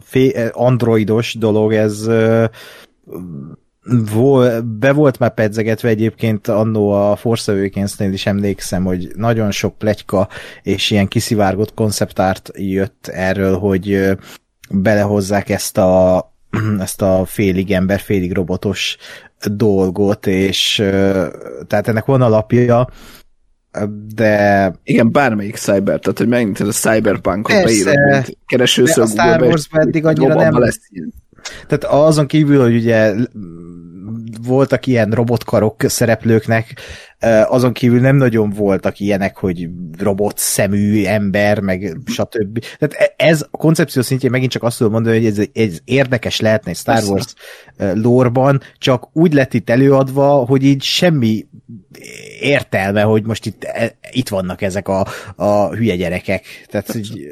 androidos dolog, ez vol, be volt már pedzegetve egyébként annó a Force awakens is emlékszem, hogy nagyon sok pletyka és ilyen kiszivárgott konceptárt jött erről, hogy belehozzák ezt a ezt a félig ember, félig robotos dolgot, és tehát ennek van alapja, de... Igen, bármelyik cyber, tehát hogy megint a cyberpunkot beírod, mint keresőször a Star Wars eddig annyira nem... Lesz ilyen. Tehát azon kívül, hogy ugye voltak ilyen robotkarok szereplőknek, azon kívül nem nagyon voltak ilyenek, hogy robot szemű ember, meg stb. Tehát e, ez a koncepció szintjén megint csak azt tudom mondani, hogy ez, ez érdekes lehetne egy Star Wars lórban, csak úgy lett itt előadva, hogy így semmi értelme, hogy most itt, e, itt vannak ezek a, a hülye gyerekek. Tehát így,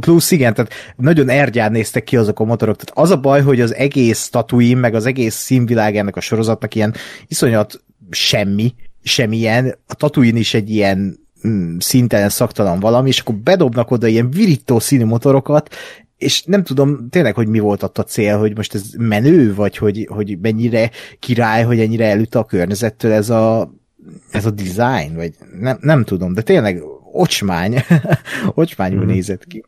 plusz igen, tehát nagyon ergyán néztek ki azok a motorok. Tehát az a baj, hogy az egész Tatooine, meg az egész színvilág ennek a sorozatnak ilyen iszonyat semmi, semmilyen. A Tatooine is egy ilyen mm, szintelen szaktalan valami, és akkor bedobnak oda ilyen virító színű motorokat, és nem tudom tényleg, hogy mi volt ott a cél, hogy most ez menő, vagy hogy, hogy mennyire király, hogy ennyire elütte a környezettől ez a, ez a design, vagy nem, nem tudom, de tényleg ocsmány, ocsmányul mm. nézett ki.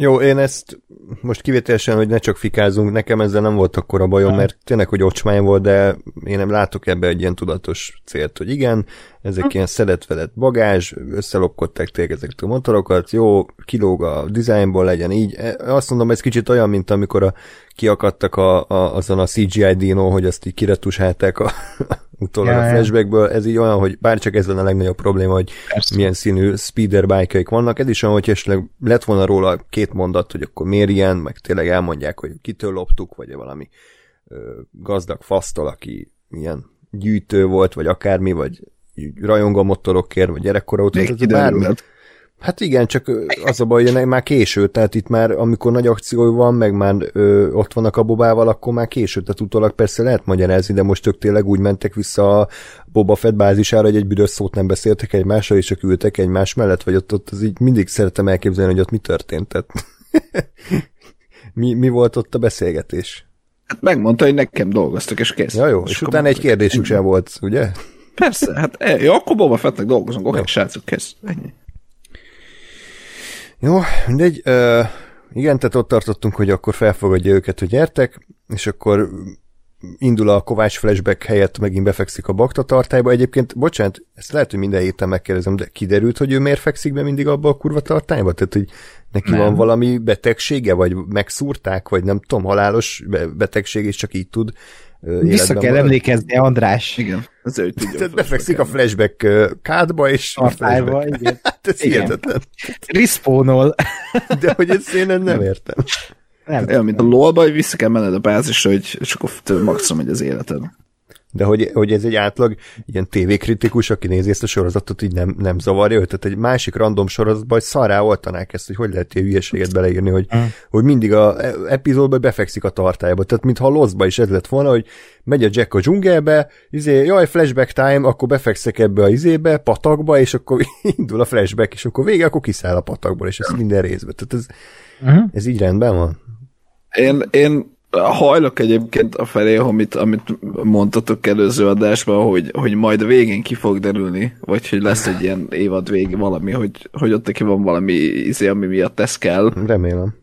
Jó, én ezt most kivételesen, hogy ne csak fikázunk, nekem ezzel nem volt akkor a bajom, mert tényleg, hogy ocsmány volt, de én nem látok ebbe egy ilyen tudatos célt, hogy igen, ezek ilyen szedett bagázs, összelokkodták tényleg ezeket a motorokat, jó, kilóg a dizájnból legyen így. E, azt mondom, ez kicsit olyan, mint amikor a, kiakadtak a, a, azon a CGI dino, hogy azt így kiretusálták a, utólag ja, a flashbackből, ez így olyan, hogy bárcsak ez lenne a legnagyobb probléma, hogy Persze. milyen színű speeder bike vannak, ez is olyan, hogy esetleg lett volna róla két mondat, hogy akkor miért ilyen, meg tényleg elmondják, hogy kitől loptuk, vagy valami ö, gazdag fasztól, aki ilyen gyűjtő volt, vagy akármi, vagy rajongó motorokért, vagy gyerekkora óta. Még bármi, Hát igen, csak az a baj, hogy már késő, tehát itt már amikor nagy akció van, meg már ö, ott vannak a bobával, akkor már késő, tehát utólag persze lehet magyarázni, de most ők tényleg úgy mentek vissza a Boba Fett bázisára, hogy egy büdös szót nem beszéltek egymással, és csak ültek egymás mellett, vagy ott, ott az így mindig szeretem elképzelni, hogy ott mi történt, tehát mi, mi volt ott a beszélgetés? Hát megmondta, hogy nekem dolgoztak, és kész. Ja jó, és, és utána egy kérdésük sem volt, ugye? Persze, hát eh, jó, akkor Boba Fettnek dolgozunk, oké, srácok, kész. Ennyi. Jó, mindegy. Uh, igen, tehát ott tartottunk, hogy akkor felfogadja őket, hogy gyertek, és akkor indul a Kovács flashback helyett megint befekszik a bakta tartályba. Egyébként, bocsánat, ezt lehet, hogy minden héten megkérdezem, de kiderült, hogy ő miért fekszik be mindig abba a kurva tartályba? Tehát, hogy neki nem. van valami betegsége, vagy megszúrták, vagy nem tudom, halálos betegség, és csak így tud Vissza kell marad. emlékezni, András. Igen, az ő tudja. Tehát befekszik a flashback kádba, és Tartályba, igen. Hát ez igen. hihetetlen. Respawnol. De hogy ezt én nem értem. Nem. Olyan, mint a lolba, hogy vissza kell menned a bázisra, hogy csak akkor maximum egy az életed. De hogy, hogy ez egy átlag ilyen tévékritikus, aki nézi ezt a sorozatot, így nem, nem zavarja őt. Tehát egy másik random sorozatban, hogy szarrá oltanák ezt, hogy hogy lehet ilyen hülyeséget beleírni, hogy, mm. hogy mindig a epizódban befekszik a tartályba. Tehát mintha a Lostba is ez lett volna, hogy megy a Jack a dzsungelbe, izé, jaj, flashback time, akkor befekszek ebbe a izébe, patakba, és akkor indul a flashback, és akkor vége, akkor kiszáll a patakból, és ez minden részbe. Tehát ez, mm. ez így rendben van. Én, én hajlok egyébként a felé, amit, amit mondtatok előző adásban, hogy, hogy majd a végén ki fog derülni, vagy hogy lesz egy ilyen évad vége valami, hogy, hogy ott neki van valami izé, ami miatt ez kell. Remélem.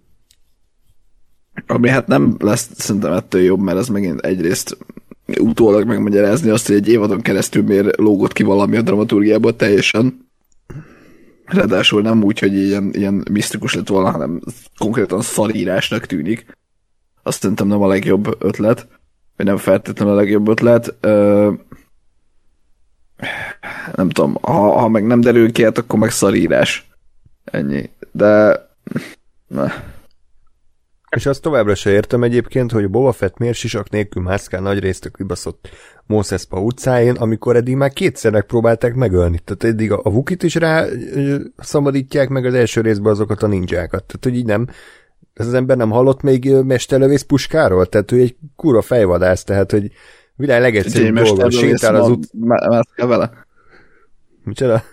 Ami hát nem lesz szerintem ettől jobb, mert ez megint egyrészt utólag megmagyarázni azt, hogy egy évadon keresztül miért lógott ki valami a dramaturgiából teljesen. Ráadásul nem úgy, hogy ilyen, ilyen misztikus lett volna, hanem konkrétan szarírásnak tűnik. Azt szerintem nem a legjobb ötlet, vagy nem feltétlenül a legjobb ötlet. Ö, nem tudom, ha, ha meg nem derül ki, hát akkor meg szarírás. Ennyi. De... Ne. És azt továbbra se értem egyébként, hogy Boba Fett miért sisak nélkül mászkál nagy részt a kibaszott Mosespa utcáin, amikor eddig már kétszer megpróbálták megölni. Tehát eddig a, a Vukit is rá szabadítják meg az első részben azokat a ninjákat. Tehát, hogy így nem, ez az ember nem hallott még mesterlövész puskáról? Tehát ő egy kura fejvadász, tehát, hogy világ legegyszerűbb dolga, sétál az út... Mászkál vele? Micsoda?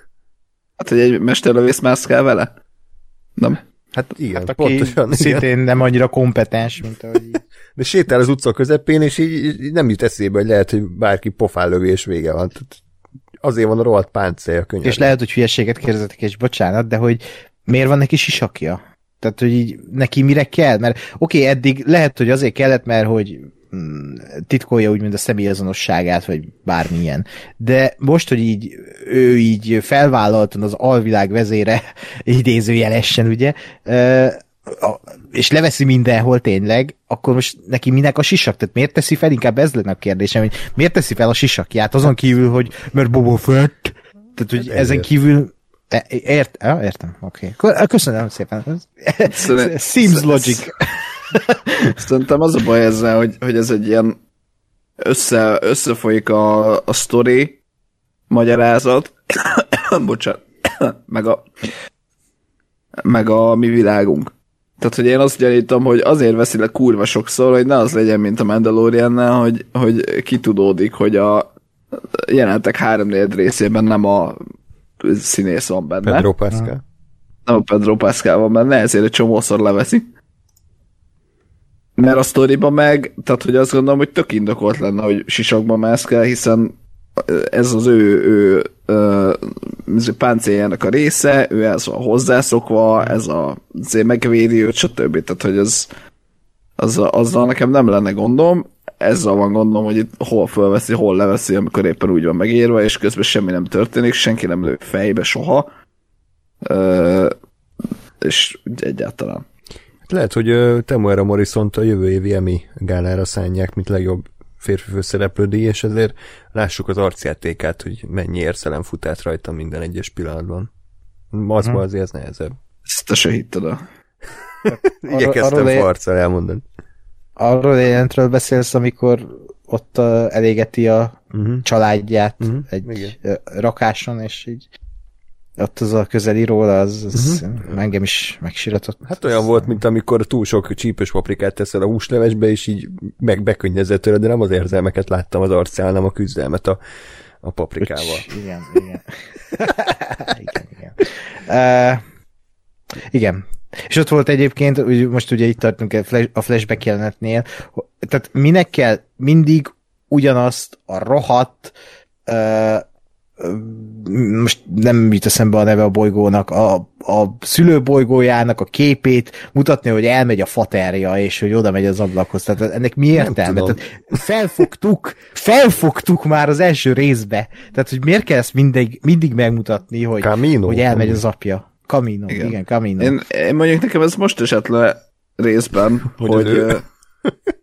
Hát, hogy egy mesterlövész mászkál vele? Nem. Hát igen, Hát, aki pontosan. szintén Igen. nem annyira kompetens, mint ahogy. De sétál az utca közepén, és így, így nem jut eszébe, hogy lehet, hogy bárki pofán lövi, és vége van. Tehát azért van a rohadt páncélja könnyen. És lehet, hogy hülyeséget kérdezetek, és bocsánat, de hogy miért van neki sisakja? Tehát, hogy így neki mire kell? Mert oké, okay, eddig lehet, hogy azért kellett, mert hogy mm, titkolja úgymond a személyazonosságát, vagy bármilyen. De most, hogy így ő így felvállaltan az alvilág vezére, idézőjelesen, ugye, és leveszi mindenhol tényleg, akkor most neki minek a sisak? Tehát miért teszi fel? Inkább ez lenne a kérdésem, hogy miért teszi fel a sisakját? Azon kívül, hogy mert Boba Fett. Tehát, hogy Hát ezen kívül Ért, ja, értem, oké. Okay. Köszönöm szépen. Szerint- Seems logic. Szerintem az a baj ezzel, hogy, hogy ez egy ilyen össze, összefolyik a, a story magyarázat, bocsánat, meg a, meg a mi világunk. Tehát, hogy én azt gyanítom, hogy azért veszi le kurva sokszor, hogy ne az legyen, mint a mandalorian hogy, hogy kitudódik, hogy a jelenetek három részében nem a színész van benne. Pedro Pascal. nem a Pedro Pascal van benne, ezért egy csomószor leveszi. Mert a sztoriban meg, tehát hogy azt gondolom, hogy tök indokolt lenne, hogy sisakban mászkál, hiszen ez az ő, ő, ő páncéljának a része, ő ez van hozzászokva, ez a azért megvédi őt, stb. Tehát, hogy ez, az, azzal nekem nem lenne gondom, ezzel van gondom, hogy itt hol fölveszi, hol leveszi, amikor éppen úgy van megírva, és közben semmi nem történik, senki nem lő fejbe soha. Ö, és egyáltalán. Lehet, hogy Temuera morrison a jövő évi Emmy gálára szánják, mint legjobb férfi főszereplő díj, és ezért lássuk az arcjátékát, hogy mennyi érzelem át rajta minden egyes pillanatban. Az hmm. azért ez nehezebb. Ezt te se hitted el. Igyekeztem arról- farccal elmondani. Arról jelentről beszélsz, amikor ott elégeti a Uh-huh. családját Mhm, egy igen. rakáson, és így ott az a közeli róla, az, az uh-huh. engem is megsiratott. Hát olyan volt, mint amikor túl sok csípős paprikát teszel a húslevesbe, és így meg bekönnyezett tőle, de nem az érzelmeket láttam az arcán, hanem a küzdelmet a, a paprikával. Öcs, Igen, igen. igen, igen. Uh, igen. És ott volt egyébként, úgy, most ugye itt tartunk a flash- a flashback jelenetnél, tehát minek kell mindig ugyanazt a rohadt uh, most nem jut eszembe a neve a bolygónak, a, a szülőbolygójának a képét mutatni, hogy elmegy a faterja, és hogy oda megy az ablakhoz. Tehát ennek mi értelme? Tehát felfogtuk, felfogtuk már az első részbe. Tehát, hogy miért kell ezt mindig, mindig megmutatni, hogy, Camino. hogy elmegy az apja. Camino, igen, Igen. Camino. Én, én mondjuk nekem ez most esett le részben, Hogy hogy... ő?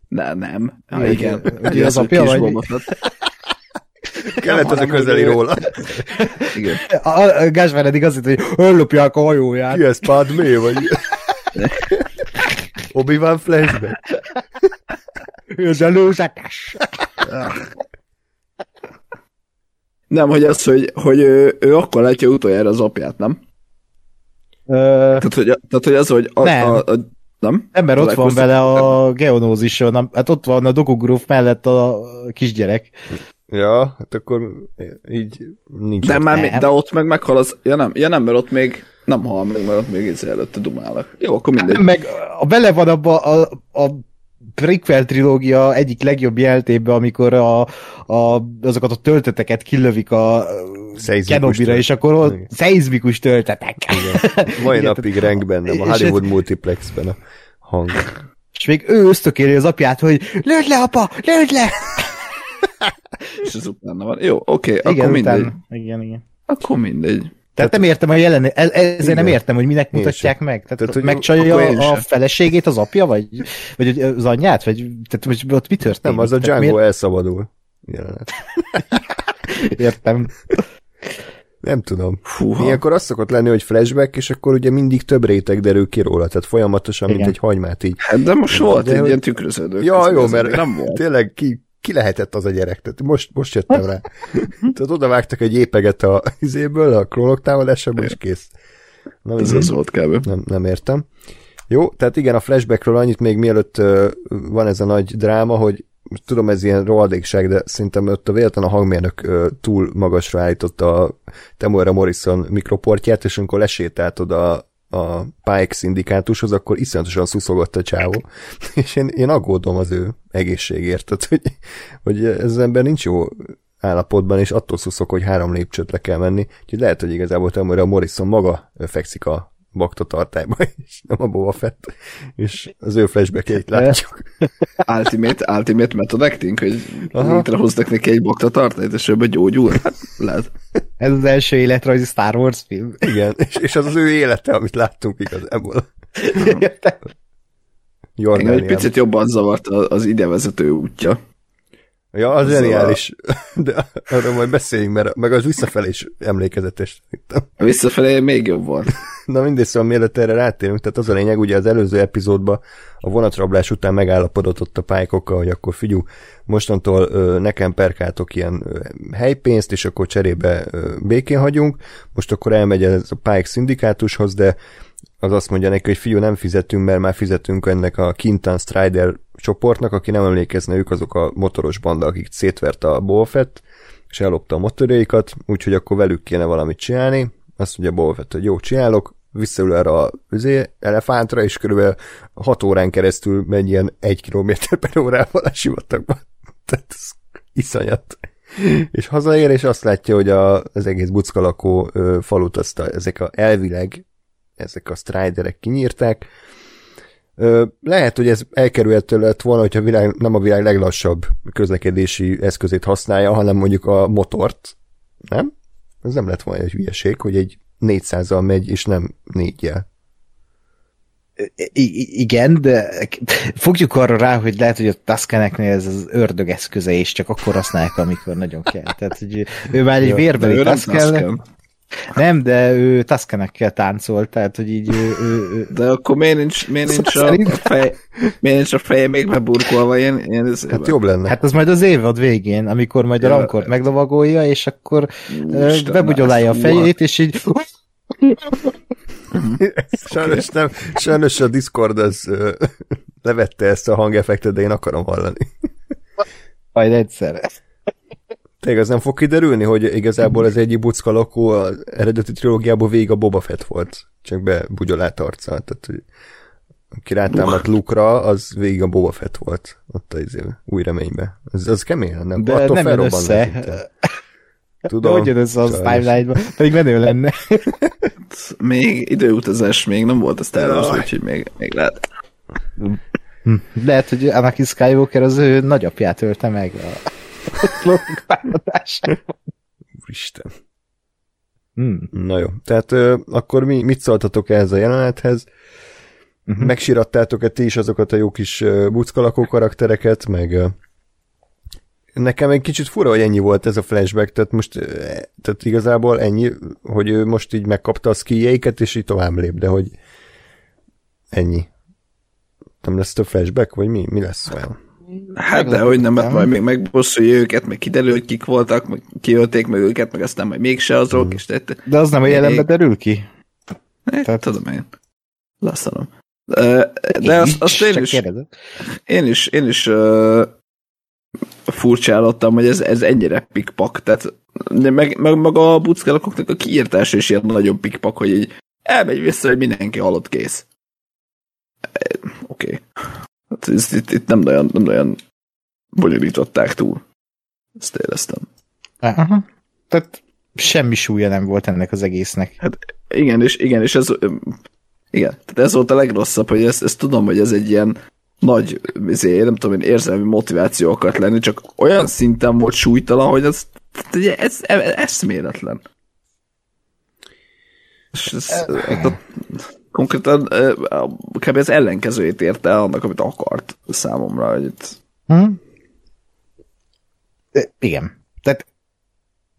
ne, nem. Ha, Igen. igen. Ugye Ugye az az apja vagy? Kellett az a közeli róla. Igen. A, a Gásvár eddig azt hogy ellopják a hajóját. Ki ez, Padmé, vagy? Obi-Wan flashback? Ő az előzetes. Nem, hogy az, hogy, hogy ő, ő akkor látja utoljára az apját, nem? Tehát, hogy, tehát, hogy az, hogy a, Nem. A, a, nem? ember ott van vele a geonózison, a- hát ott van a Dokugróf mellett a kisgyerek. Ja, hát akkor így nincs De, ott. már, Nem. de ott meg meghal az... Ja nem, ja nem, mert ott még nem hal meg, mert ott még izé előtte dumálnak. Jó, akkor mindegy. Meg a bele van abba a, a prequel trilógia egyik legjobb jeltébe, amikor a, a, azokat a tölteteket kilövik a Szeizmikus Kenobira, és akkor ott Igen. szeizmikus töltetek. Mai Igen, napig renk bennem, a és Hollywood multiplexben a hang. És még ő ösztökéli az apját, hogy lőd le, apa, lőd le! És ez utána van. Jó, oké, okay, akkor mindegy. Utána. Igen, igen. Akkor mindegy. Tehát, Tehát nem értem a jelen, e- ezért igen. nem értem, hogy minek mutatják meg. Tehát, Tehát hogy megcsalja a, a feleségét az apja, vagy, vagy az anyját, vagy tehát hogy ott mi történik? Nem, az a Django miért... elszabadul. Jelenet. Értem. Nem tudom. Fúha. Ilyenkor az szokott lenni, hogy flashback, és akkor ugye mindig több réteg derül ki róla, tehát folyamatosan, Igen. mint egy hagymát így. Hát de most volt de, egy hogy... ilyen tükröződő. Ja, jó, mert nem volt. tényleg ki, ki lehetett az a gyerek? Tehát most, most jöttem rá. tehát oda vágtak egy épeget a izéből, a klónok támadásából, és kész. Na, Ez az volt kb. Nem, nem értem. Jó, tehát igen, a flashbackről annyit még mielőtt uh, van ez a nagy dráma, hogy tudom, ez ilyen rohadékság, de szerintem ott a véletlen a hangmérnök uh, túl magasra állította a Temuera Morrison mikroportját, és amikor lesétált oda a Pike szindikátushoz, akkor iszonyatosan szuszogott a csávó, és én, én aggódom az ő egészségért, tehát, hogy, hogy ez az ember nincs jó állapotban, és attól szuszok, hogy három lépcsőt le kell menni, úgyhogy lehet, hogy igazából Temuera Morrison maga fekszik a bakta tartályba, és nem a Boba Fett, és az ő flashback látjuk. Ultimate, ultimate method acting, hogy Aha. létrehoznak neki egy bakta tartályt, és ebbe gyógyul. Hát, lehet. Ez az első életrajzi Star Wars film. Igen, és, és az az ő élete, amit láttunk igazából. Engem egy picit jobban zavart az idevezető útja. Ja, az zseniális. De arról majd beszéljünk, mert meg az visszafelé is emlékezetes. A visszafelé még jobb volt. Na mindegy, szóval mielőtt erre rátérünk, tehát az a lényeg, ugye az előző epizódban a vonatrablás után megállapodott ott a pálykokkal, hogy akkor figyú, mostantól ö, nekem perkáltok ilyen ö, helypénzt, és akkor cserébe ö, békén hagyunk, most akkor elmegy ez a pályk szindikátushoz, de az azt mondja neki, hogy fiú, nem fizetünk, mert már fizetünk ennek a Kintan Strider csoportnak, aki nem emlékezne, ők azok a motoros banda, akik szétvert a Bolfett, és ellopta a motorjaikat, úgyhogy akkor velük kéne valamit csinálni. Azt mondja Bolfett, hogy jó, csinálok, visszaül erre a üzé, elefántra, és körülbelül 6 órán keresztül megy ilyen 1 km per órával a sivatagban. Tehát ez iszonyat. És hazaér, és azt látja, hogy a, az egész buckalakó falut azt a, ezek a elvileg ezek a striderek kinyírták. Lehet, hogy ez elkerülhető lett volna, hogyha a világ, nem a világ leglassabb közlekedési eszközét használja, hanem mondjuk a motort. Nem? Ez nem lett volna egy hülyeség, hogy egy 400-al megy, és nem négyel. I- igen, de fogjuk arra rá, hogy lehet, hogy a Tuscaneknél ez az ördög eszköze, és csak akkor használják, amikor nagyon kell. Tehát, hogy ő már egy vérbeli Tuscan. Nem, de ő Tuscanekkel táncolt, tehát, hogy így ő, ő, ő... De akkor miért nincs, miért nincs a, fej, miért nincs a feje még beburkolva ilyen, ilyen ez, Hát jobb lenne. Hát az majd az évad végén, amikor majd ja, a rankort meglovagolja, és akkor Isten, bebugyolálja a fejét, és így... sajnos, nem, sajnos a Discord az levette ezt a hangeffektet, de én akarom hallani. Majd egyszer. Tényleg az nem fog kiderülni, hogy igazából ez egyik bucka lakó az eredeti trilógiából végig a Boba Fett volt, csak be bugyolált arccal. Tehát, hogy aki rátámadt Lukra, az végig a Boba Fett volt ott az új reménybe. Ez, az kemény, nem? De Attól nem jön össze. Tudom. Hogy jön össze az timeline-ba? Pedig menő lenne. még időutazás még nem volt a Star Wars, úgyhogy még, még lehet. Hm. Lehet, hogy Anakin Skywalker az ő nagyapját ölte meg. A Úristen. Hmm. Na jó, tehát ö, akkor mi, mit szóltatok ehhez a jelenethez? Uh-huh. Megsirattátok-e ti is azokat a jó kis uh, buckalakó karaktereket, meg uh, nekem egy kicsit fura, hogy ennyi volt ez a flashback, tehát most tehát igazából ennyi, hogy ő most így megkapta a skijeiket, és így tovább lép, de hogy ennyi. Nem lesz a flashback, vagy mi, mi lesz olyan? Hát de hogy nem, mert majd még megbosszulja őket, meg kiderül, hogy kik voltak, meg kiölték meg őket, meg aztán majd mégse azok, hmm. és tette. De az nem a jelenben derül ki? Hát, Tehát... tudom én. Lassanom. De, de azt, azt én, is, én is, én is uh, furcsálottam, hogy ez, ez ennyire pikpak, tehát meg, meg, meg a buckelakoknak a kiírtása is ilyen nagyon pikpak, hogy így elmegy vissza, hogy mindenki halott kész. Oké. Okay. Hát ez, itt, itt nem nagyon, nem nagyon bonyolították túl. Ezt éreztem. Aha. Tehát semmi súlya nem volt ennek az egésznek. Hát igen, és, igen, és ez igen, tehát ez volt a legrosszabb, hogy ezt, ezt tudom, hogy ez egy ilyen nagy, ezért, nem tudom én, érzelmi motiváció akart lenni, csak olyan szinten volt súlytalan, hogy ez, ez, ez eszméletlen. És ez, ez, konkrétan kb. az ellenkezőjét érte annak, amit akart számomra. Hogy itt... hm? Igen. Tehát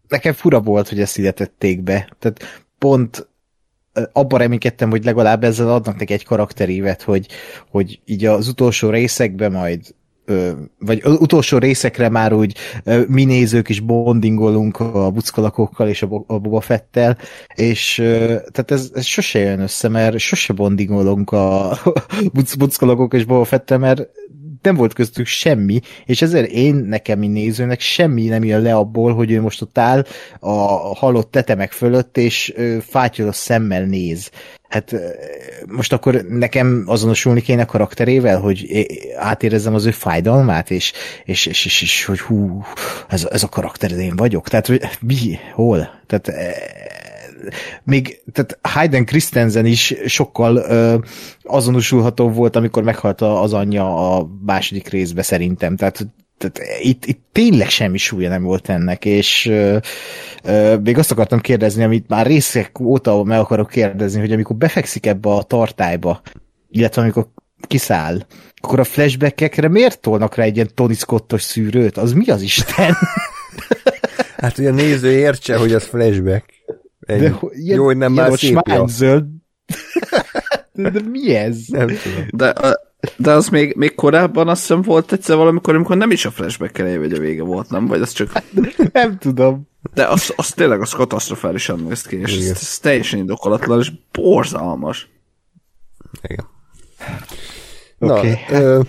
nekem fura volt, hogy ezt ide tették be. Tehát pont abban reménykedtem, hogy legalább ezzel adnak neki egy karakterívet, hogy, hogy így az utolsó részekben majd vagy utolsó részekre már úgy mi nézők is bondingolunk a buckolakokkal és a Boba Fettel, és tehát ez, ez sose jön össze, mert sose bondingolunk a buckolakok és Boba Fettel, mert nem volt köztük semmi, és ezért én nekem, mint nézőnek semmi nem jön le abból, hogy ő most ott áll a halott tetemek fölött, és fátyolos szemmel néz. Hát most akkor nekem azonosulni kéne karakterével, hogy átérezzem az ő fájdalmát, és, és, és, és, és hogy hú, ez, ez a karakter, én vagyok. Tehát, hogy mi, hol? Tehát még tehát Hayden Christensen is sokkal ö, azonosulható volt, amikor meghalt az anyja a második részbe szerintem. Tehát tehát itt, itt tényleg semmi súlya nem volt ennek, és ö, ö, még azt akartam kérdezni, amit már részek óta meg akarok kérdezni, hogy amikor befekszik ebbe a tartályba, illetve amikor kiszáll, akkor a flashbackekre miért tolnak rá egy ilyen Tony Scottos szűrőt? Az mi az Isten? hát, hogy a néző értse, hogy az flashback. Egy de, ilyen, jó, hogy nem már szép zöld. de, de, mi ez? Nem tudom. De, de az még, még korábban azt hiszem volt egyszer valamikor, amikor nem is a flashback elejé vagy a vége volt, nem? Vagy az csak... nem tudom. De az, az tényleg az katasztrofálisan néz ki, és ez, ez teljesen indokolatlan, és borzalmas. Igen. Na, okay. ö,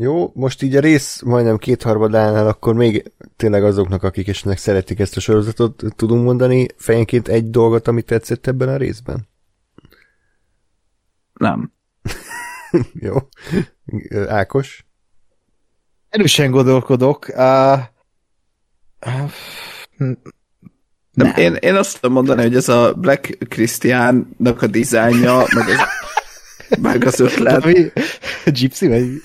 jó, most így a rész majdnem kétharmadánál, akkor még tényleg azoknak, akik esetleg szeretik ezt a sorozatot, tudunk mondani fejenként egy dolgot, amit tetszett ebben a részben? Nem. jó. Ákos? Erősen gondolkodok. Uh, uh, nem. Én, én azt tudom mondani, hogy ez a Black Christiannak a dizájnja, meg az meg az ötlet. Mi? Gypsy vagy?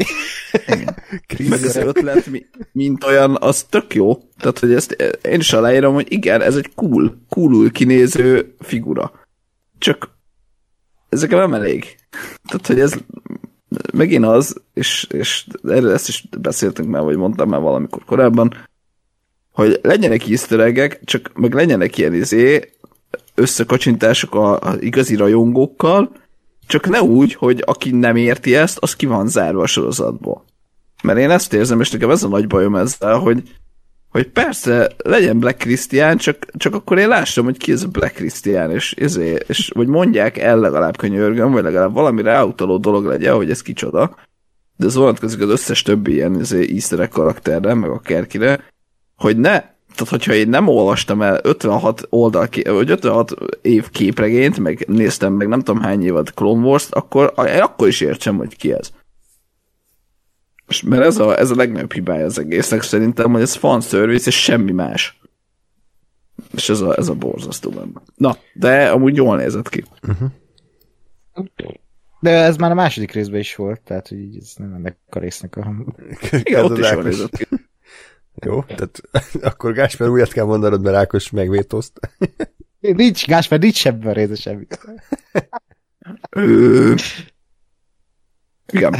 meg az ötlet, mint olyan, az tök jó. Tehát, hogy ezt én is aláírom, hogy igen, ez egy cool, coolul kinéző figura. Csak ezek nem elég. Tehát, hogy ez megint az, és, és erről ezt is beszéltünk már, vagy mondtam már valamikor korábban, hogy legyenek easter csak meg legyenek ilyen izé, összekacsintások a, a igazi rajongókkal, csak ne úgy, hogy aki nem érti ezt, az ki van zárva a sorozatból. Mert én ezt érzem, és nekem ez a nagy bajom ezzel, hogy, hogy persze legyen Black Christian, csak, csak akkor én lássam, hogy ki ez a Black Christian, és, és, és vagy mondják el legalább könyörgöm, vagy legalább valami ráutaló dolog legyen, hogy ez kicsoda. De ez vonatkozik az összes többi ilyen izé, easter karakterre, meg a kerkire, hogy ne tehát hogyha én nem olvastam el 56 oldal, vagy 56 év képregényt, meg néztem meg nem tudom hány évad Clone Wars-t, akkor, akkor is értsem, hogy ki ez. És mert ez a, ez a legnagyobb hibája az egésznek szerintem, hogy ez fanservice és semmi más. És ez a, ez a borzasztó benne. Na, de amúgy jól nézett ki. Uh-huh. De ez már a második részben is volt, tehát hogy ez nem ennek a résznek a... Igen, ott is jól nézett ki. Jó, tehát akkor Gásper újat kell mondanod, mert Ákos megvétózt. nincs, Gásper, nincs a része semmi. Igen.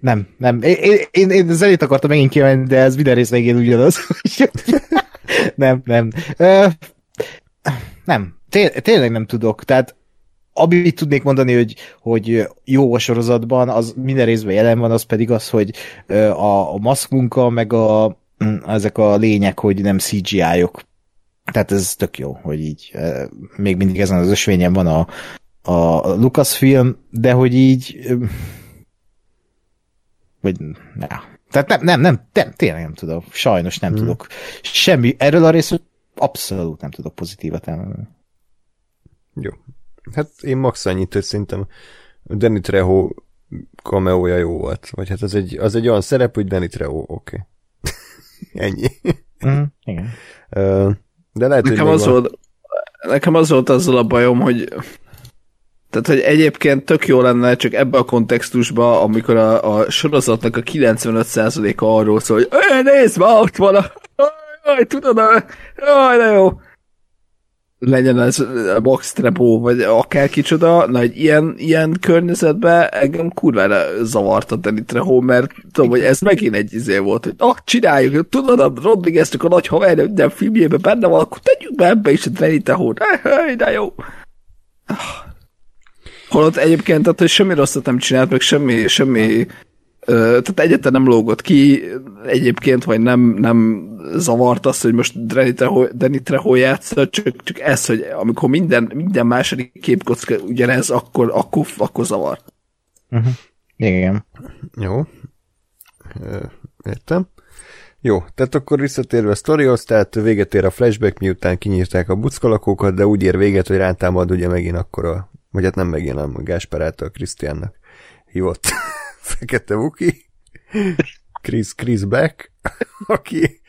Nem, nem. Én, én, én zenét akartam megint kivenni, de ez minden rész végén ugyanaz. nem, nem. nem. Tényleg nem tudok. Tehát amit tudnék mondani, hogy, hogy jó a sorozatban, az minden részben jelen van, az pedig az, hogy a, a maszkmunka, meg a, mm, ezek a lények, hogy nem CGI-ok. Tehát ez tök jó, hogy így még mindig ezen az ösvényen van a, a Lucasfilm, de hogy így vagy ja. Tehát nem, nem, nem, nem, tényleg nem tudok. Sajnos nem hmm. tudok. Semmi, erről a részről abszolút nem tudok pozitívat elmondani. Jó, Hát én max annyit, hogy szerintem Danny Trejo kameója jó volt. Vagy hát az egy, az egy olyan szerep, hogy Danny Trejo, oké. Okay. Ennyi. Mm, igen. de lehet, nekem, hogy az volt, nekem az volt azzal a bajom, hogy Tehát, hogy egyébként tök jó lenne csak ebbe a kontextusba, amikor a, a sorozatnak a 95%-a arról szól, hogy nézd, ma ott van a... Jaj, tudod, jaj, de jó legyen ez Box Trebo, vagy akár kicsoda, na egy ilyen, ilyen környezetben engem kurvára zavart a Danny Trejo, mert tudom, hogy ez megint egy izé volt, hogy ah, csináljuk, tudod, a Rodriguez-nek a nagy haverja minden filmjében benne van, akkor tegyük be ebbe is a Danny Trejo, de jó. Holott egyébként, tehát, hogy semmi rosszat nem csinált, meg semmi, semmi tehát egyetlen nem lógott ki egyébként, vagy nem, nem zavart azt, hogy most Danny Trejo, Danny Trejo játsza, csak, csak ez, hogy amikor minden, minden második képkocka ugyanez, akkor, akkor, akkor zavar. Uh-huh. Igen. Jó. Értem. Jó, tehát akkor visszatérve a sztorihoz, tehát véget ér a flashback, miután kinyírták a buckalakókat, de úgy ér véget, hogy rántámad ugye megint akkor a, vagy hát nem megint, nem Gásper által Krisztiánnak hívott Fekete Vuki, Chris, Chris Beck, aki,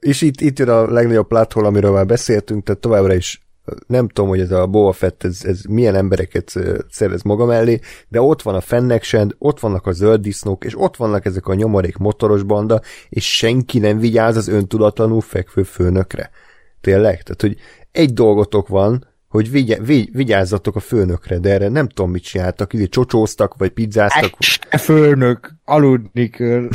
és itt, itt jön a legnagyobb pláthol, amiről már beszéltünk, tehát továbbra is nem tudom, hogy ez a Boba Fett, ez, ez milyen embereket szerez maga mellé, de ott van a Fennec ott vannak a zöld disznók, és ott vannak ezek a nyomorék motoros banda, és senki nem vigyáz az öntudatlanul fekvő főnökre. Tényleg? Tehát, hogy egy dolgotok van, hogy vigy- vigy- vigyázzatok a főnökre, de erre nem tudom, mit csináltak, így csocsóztak, vagy pizzáztak. Egy főnök, aludni kell.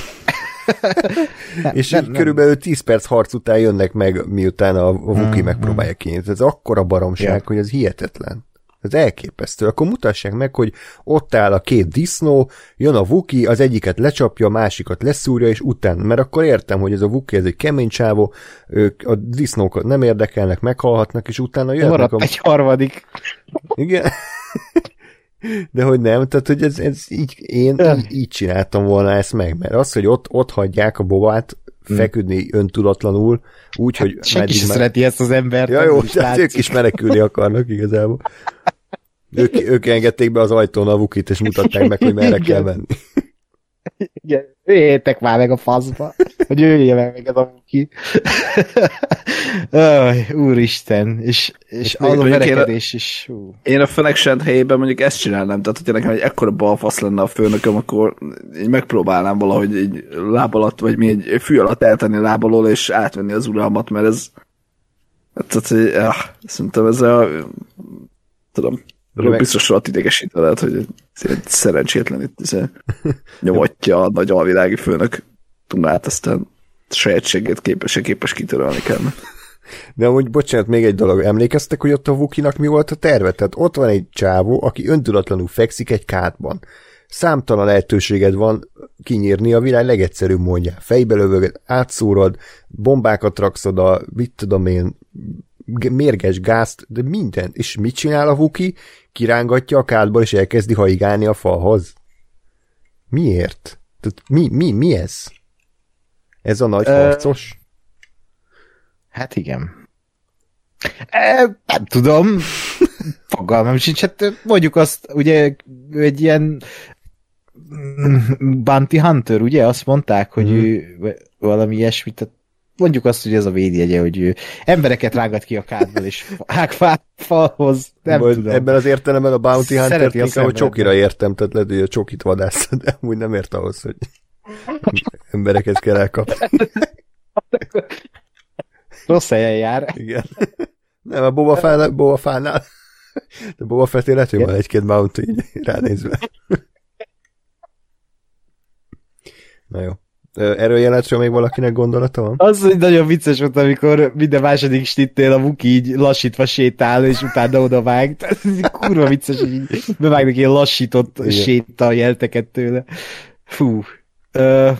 nem, és nem, így nem. körülbelül 10 perc harc után jönnek meg, miután a, a Vuki mm, megpróbálja kinyitni. Ez akkora baromság, yeah. hogy ez hihetetlen. Ez elképesztő. Akkor mutassák meg, hogy ott áll a két disznó, jön a Vuki, az egyiket lecsapja, a másikat leszúrja, és utána, mert akkor értem, hogy ez a Vuki, ez egy kemény csávó, ők a disznókat nem érdekelnek, meghalhatnak, és utána jönnek Maradt a... egy harmadik. Igen. De hogy nem, tehát hogy ez, ez így, én így, így csináltam volna ezt meg, mert az, hogy ott, ott hagyják a bobát, hmm. feküdni öntudatlanul, úgy, hát, hogy... Senki sem szereti ezt az embert. Ja, jó, tehát ők is menekülni akarnak igazából. Ők, ők engedték be az ajtón a Vukit, és mutatták meg, hogy merre kell menni. Igen, jöjjétek már meg a faszba, hogy jöjjél meg meg az a. Öj, úristen, és, és az a verekedés is. Hú. Én a Fenexent helyében mondjuk ezt csinálnám, tehát hogyha nekem egy ekkora balfasz lenne a főnököm, akkor így megpróbálnám valahogy egy láb alatt, vagy mi egy fű alatt eltenni láb alól, és átvenni az uralmat, mert ez tehát, hogy, ja, szerintem ez a tudom, Ről biztos rohadt idegesítve lehet, hogy szerencsétlen itt izé nyomatja a nagy alvilági főnök Tunát, aztán sajátségét képes képes kitörölni kell. De amúgy, bocsánat, még egy dolog. Emlékeztek, hogy ott a Vukinak mi volt a terve? Tehát ott van egy csávó, aki öntudatlanul fekszik egy kádban. Számtalan lehetőséged van kinyírni a világ legegyszerűbb mondja. Fejbe lövöd, átszúrod, bombákat raksz oda, mit tudom én, mérges gázt, de minden. És mit csinál a Vuki? Kirángatja a kádból, és elkezdi haigálni a falhoz. Miért? Tehát mi, mi, mi ez? Ez a nagy uh, harcos? Hát igen. E, nem tudom. Fogalmam sincs. Hát mondjuk azt, ugye egy ilyen Bounty Hunter, ugye? Azt mondták, hogy mm. ő valami ilyesmit, tehát mondjuk azt, hogy ez a védjegye, hogy ő embereket rágat ki a kádból, és hág falhoz. Nem Majd tudom. Ebben az értelemben a Bounty Hunter inkább a csokira értem, tehát lehet, hogy a csokit vadász, de amúgy nem ért ahhoz, hogy embereket kell elkapni. Rossz helyen jár. Igen. Nem, a Boba, Fánál, Boba Fánál. De Boba Fetté lehet, hogy van egy-két Bounty így ránézve. Na jó. Erről jelenetről még valakinek gondolata van? Az, hogy nagyon vicces volt, amikor minden második stittél a Muki így lassítva sétál, és utána oda vág. Kurva vicces, hogy így bevágnak ilyen lassított Igen. séta jelteket tőle. Fú. Ö,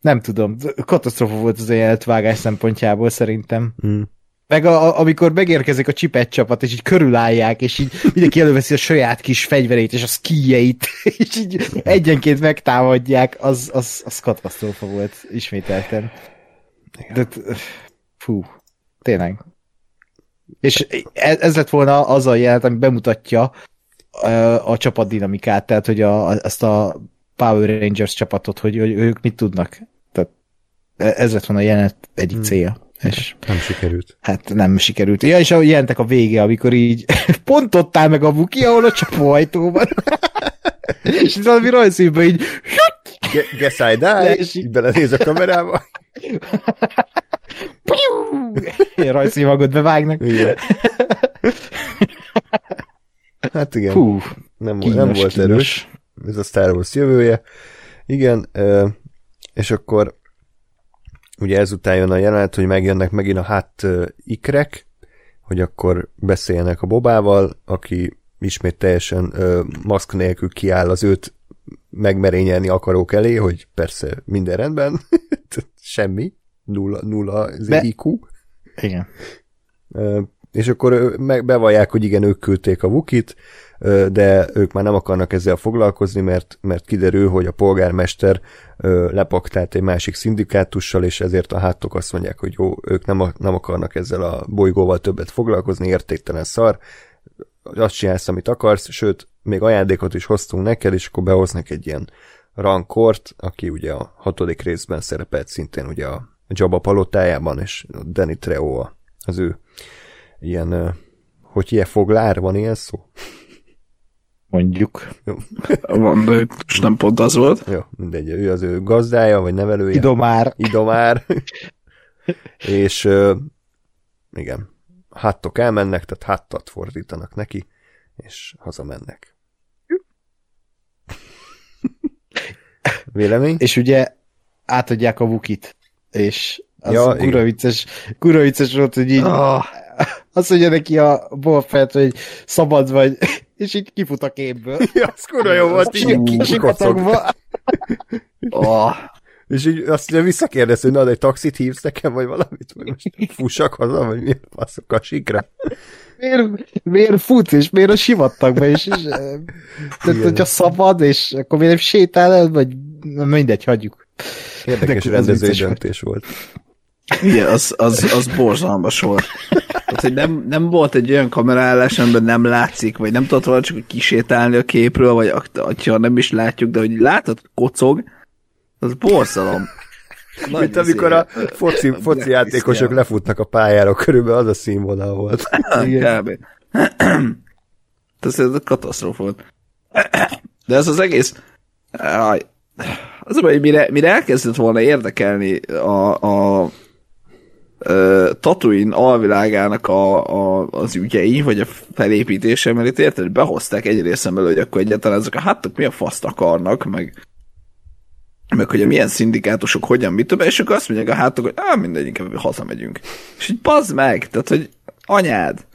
nem tudom, katasztrofa volt az a jelentvágás szempontjából szerintem. Mm. Meg a, a, amikor megérkezik a csipet csapat, és így körülállják, és így mindenki előveszi a saját kis fegyverét, és a skijeit, és így egyenként megtámadják, az, az, az katasztrófa volt, ismételten. De, fú, tényleg. És ez lett volna az a jelent, ami bemutatja a, a csapat dinamikát, tehát hogy a, ezt a Power Rangers csapatot, hogy, hogy ők mit tudnak. Tehát ez lett volna a jelenet egyik hmm. célja. És nem sikerült. Hát nem sikerült. Ja, és ahogy jelentek a vége, amikor így pont ott áll meg a buki, ahol a csapóajtó van. és itt valami rajzszínben így Guess I die, így belenéz a kamerába. Ilyen rajzszínmagot bevágnak. Igen. Hát igen, Hú, nem, kínos, nem volt kínos. erős. Ez a Star Wars jövője. Igen, és akkor ugye ezután jön a jelenet, hogy megjönnek megint a hát ikrek, hogy akkor beszéljenek a Bobával, aki ismét teljesen ö, maszk nélkül kiáll az őt megmerényelni akarók elé, hogy persze minden rendben, semmi, nulla, nulla De- IQ. Igen. Ö, és akkor meg bevallják, hogy igen, ők küldték a Wukit, ö, de ők már nem akarnak ezzel foglalkozni, mert, mert kiderül, hogy a polgármester lepaktált egy másik szindikátussal, és ezért a hátok azt mondják, hogy jó, ők nem, nem akarnak ezzel a bolygóval többet foglalkozni, értéktelen szar, azt csinálsz, amit akarsz, sőt, még ajándékot is hoztunk neked, és akkor behoznak egy ilyen rankort, aki ugye a hatodik részben szerepelt szintén ugye a Jabba palotájában, és Danny Trejo a- az ő ilyen, hogy ilyen foglár, van ilyen szó? Mondjuk. Van, de most nem pont az volt. Jó, mindegy, ő az ő gazdája, vagy nevelője. Idomár. Idomár. és ö, igen, háttok elmennek, tehát háttat fordítanak neki, és hazamennek. Vélemény? És ugye átadják a Wukit. És az Ja, kurva vicces, kurva vicces volt, hogy így Ah, azt mondja neki a Boba Fett, hogy szabad vagy, és így kifut a képből. Ja, az kurva jó volt, így sikatagva. ah. És így azt mondja, visszakérdez, hogy na, egy taxit hívsz nekem, vagy valamit, vagy most fussak haza, vagy miért faszok a sikra? Miért, miért fut, és miért a sivatagba, és, és eh, tehát, hogyha szabad, és akkor miért nem sétál el, vagy mindegy, hagyjuk. Érdekes De ez rendezői vicces volt. döntés volt. Igen, az, az, az borzalmas volt. Tehát, hogy nem, nem volt egy olyan kamerállás, amiben nem látszik, vagy nem tudott volna csak kisétálni a képről, vagy ha nem is látjuk, de hogy látod, kocog, az borzalom. Nagy Mint amikor a izé, foci, foci játékosok Christian. lefutnak a pályára, körülbelül az a színvonal volt. Igen. Kb. Ez, ez a katasztrófa volt. De ez az egész... Az a baj, hogy mire, mire elkezdett volna érdekelni a, a ö, Tatooine alvilágának a, a, az ügyei, vagy a felépítése, mert itt érted, behozták egy részemben, hogy akkor egyáltalán ezek a hátok mi a faszt akarnak, meg meg hogy a milyen szindikátusok hogyan, mit tudom, és akkor azt mondják a hátok, hogy á, mindegy, inkább hazamegyünk. És így bazd meg, tehát, hogy anyád.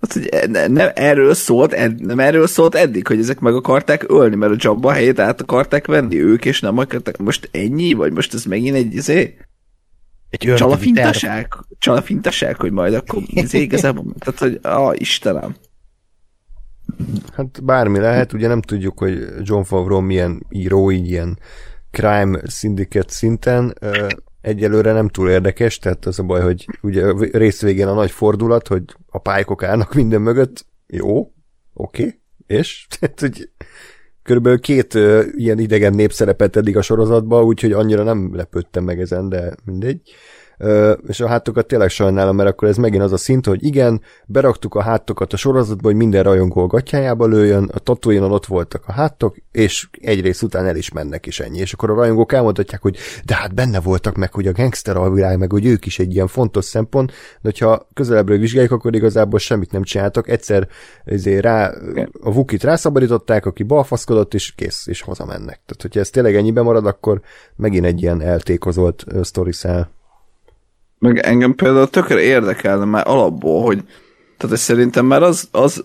Hát, hogy ne, nem erről szólt, ed, nem erről szólt eddig, hogy ezek meg akarták ölni, mert a Jabba helyét át akarták venni ők, és nem akarták. Most ennyi? Vagy most ez megint egy izé? Egy Csalafintaság? Csalafintaság, hogy majd akkor izé igazából, tehát, hogy ah, Istenem. Hát bármi lehet, ugye nem tudjuk, hogy John Favreau milyen író, így ilyen crime syndicate szinten, egyelőre nem túl érdekes, tehát az a baj, hogy ugye a rész végén a nagy fordulat, hogy a pálykok állnak minden mögött, jó, oké, okay. és? Tehát, hogy körülbelül két ö, ilyen idegen népszerepet eddig a sorozatban, úgyhogy annyira nem lepődtem meg ezen, de mindegy. És a hátokat tényleg sajnálom, mert akkor ez megint az a szint, hogy igen, beraktuk a hátokat a sorozatba, hogy minden rajongó a gatyájába lőjön, a tatooine ott voltak a hátok, és egy rész után el is mennek, és ennyi. És akkor a rajongók elmondhatják, hogy de hát benne voltak meg, hogy a gangster alvilág, meg hogy ők is egy ilyen fontos szempont, de hogyha közelebbről vizsgáljuk, akkor igazából semmit nem csináltak. Egyszer ezért rá, a Vukit rászabadították, aki balfaszkodott, és kész, és hazamennek. Tehát, hogyha ez tényleg ennyiben marad, akkor megint egy ilyen eltékozolt sztori száll. Meg engem például tökre érdekelne már alapból, hogy tehát szerintem már az, az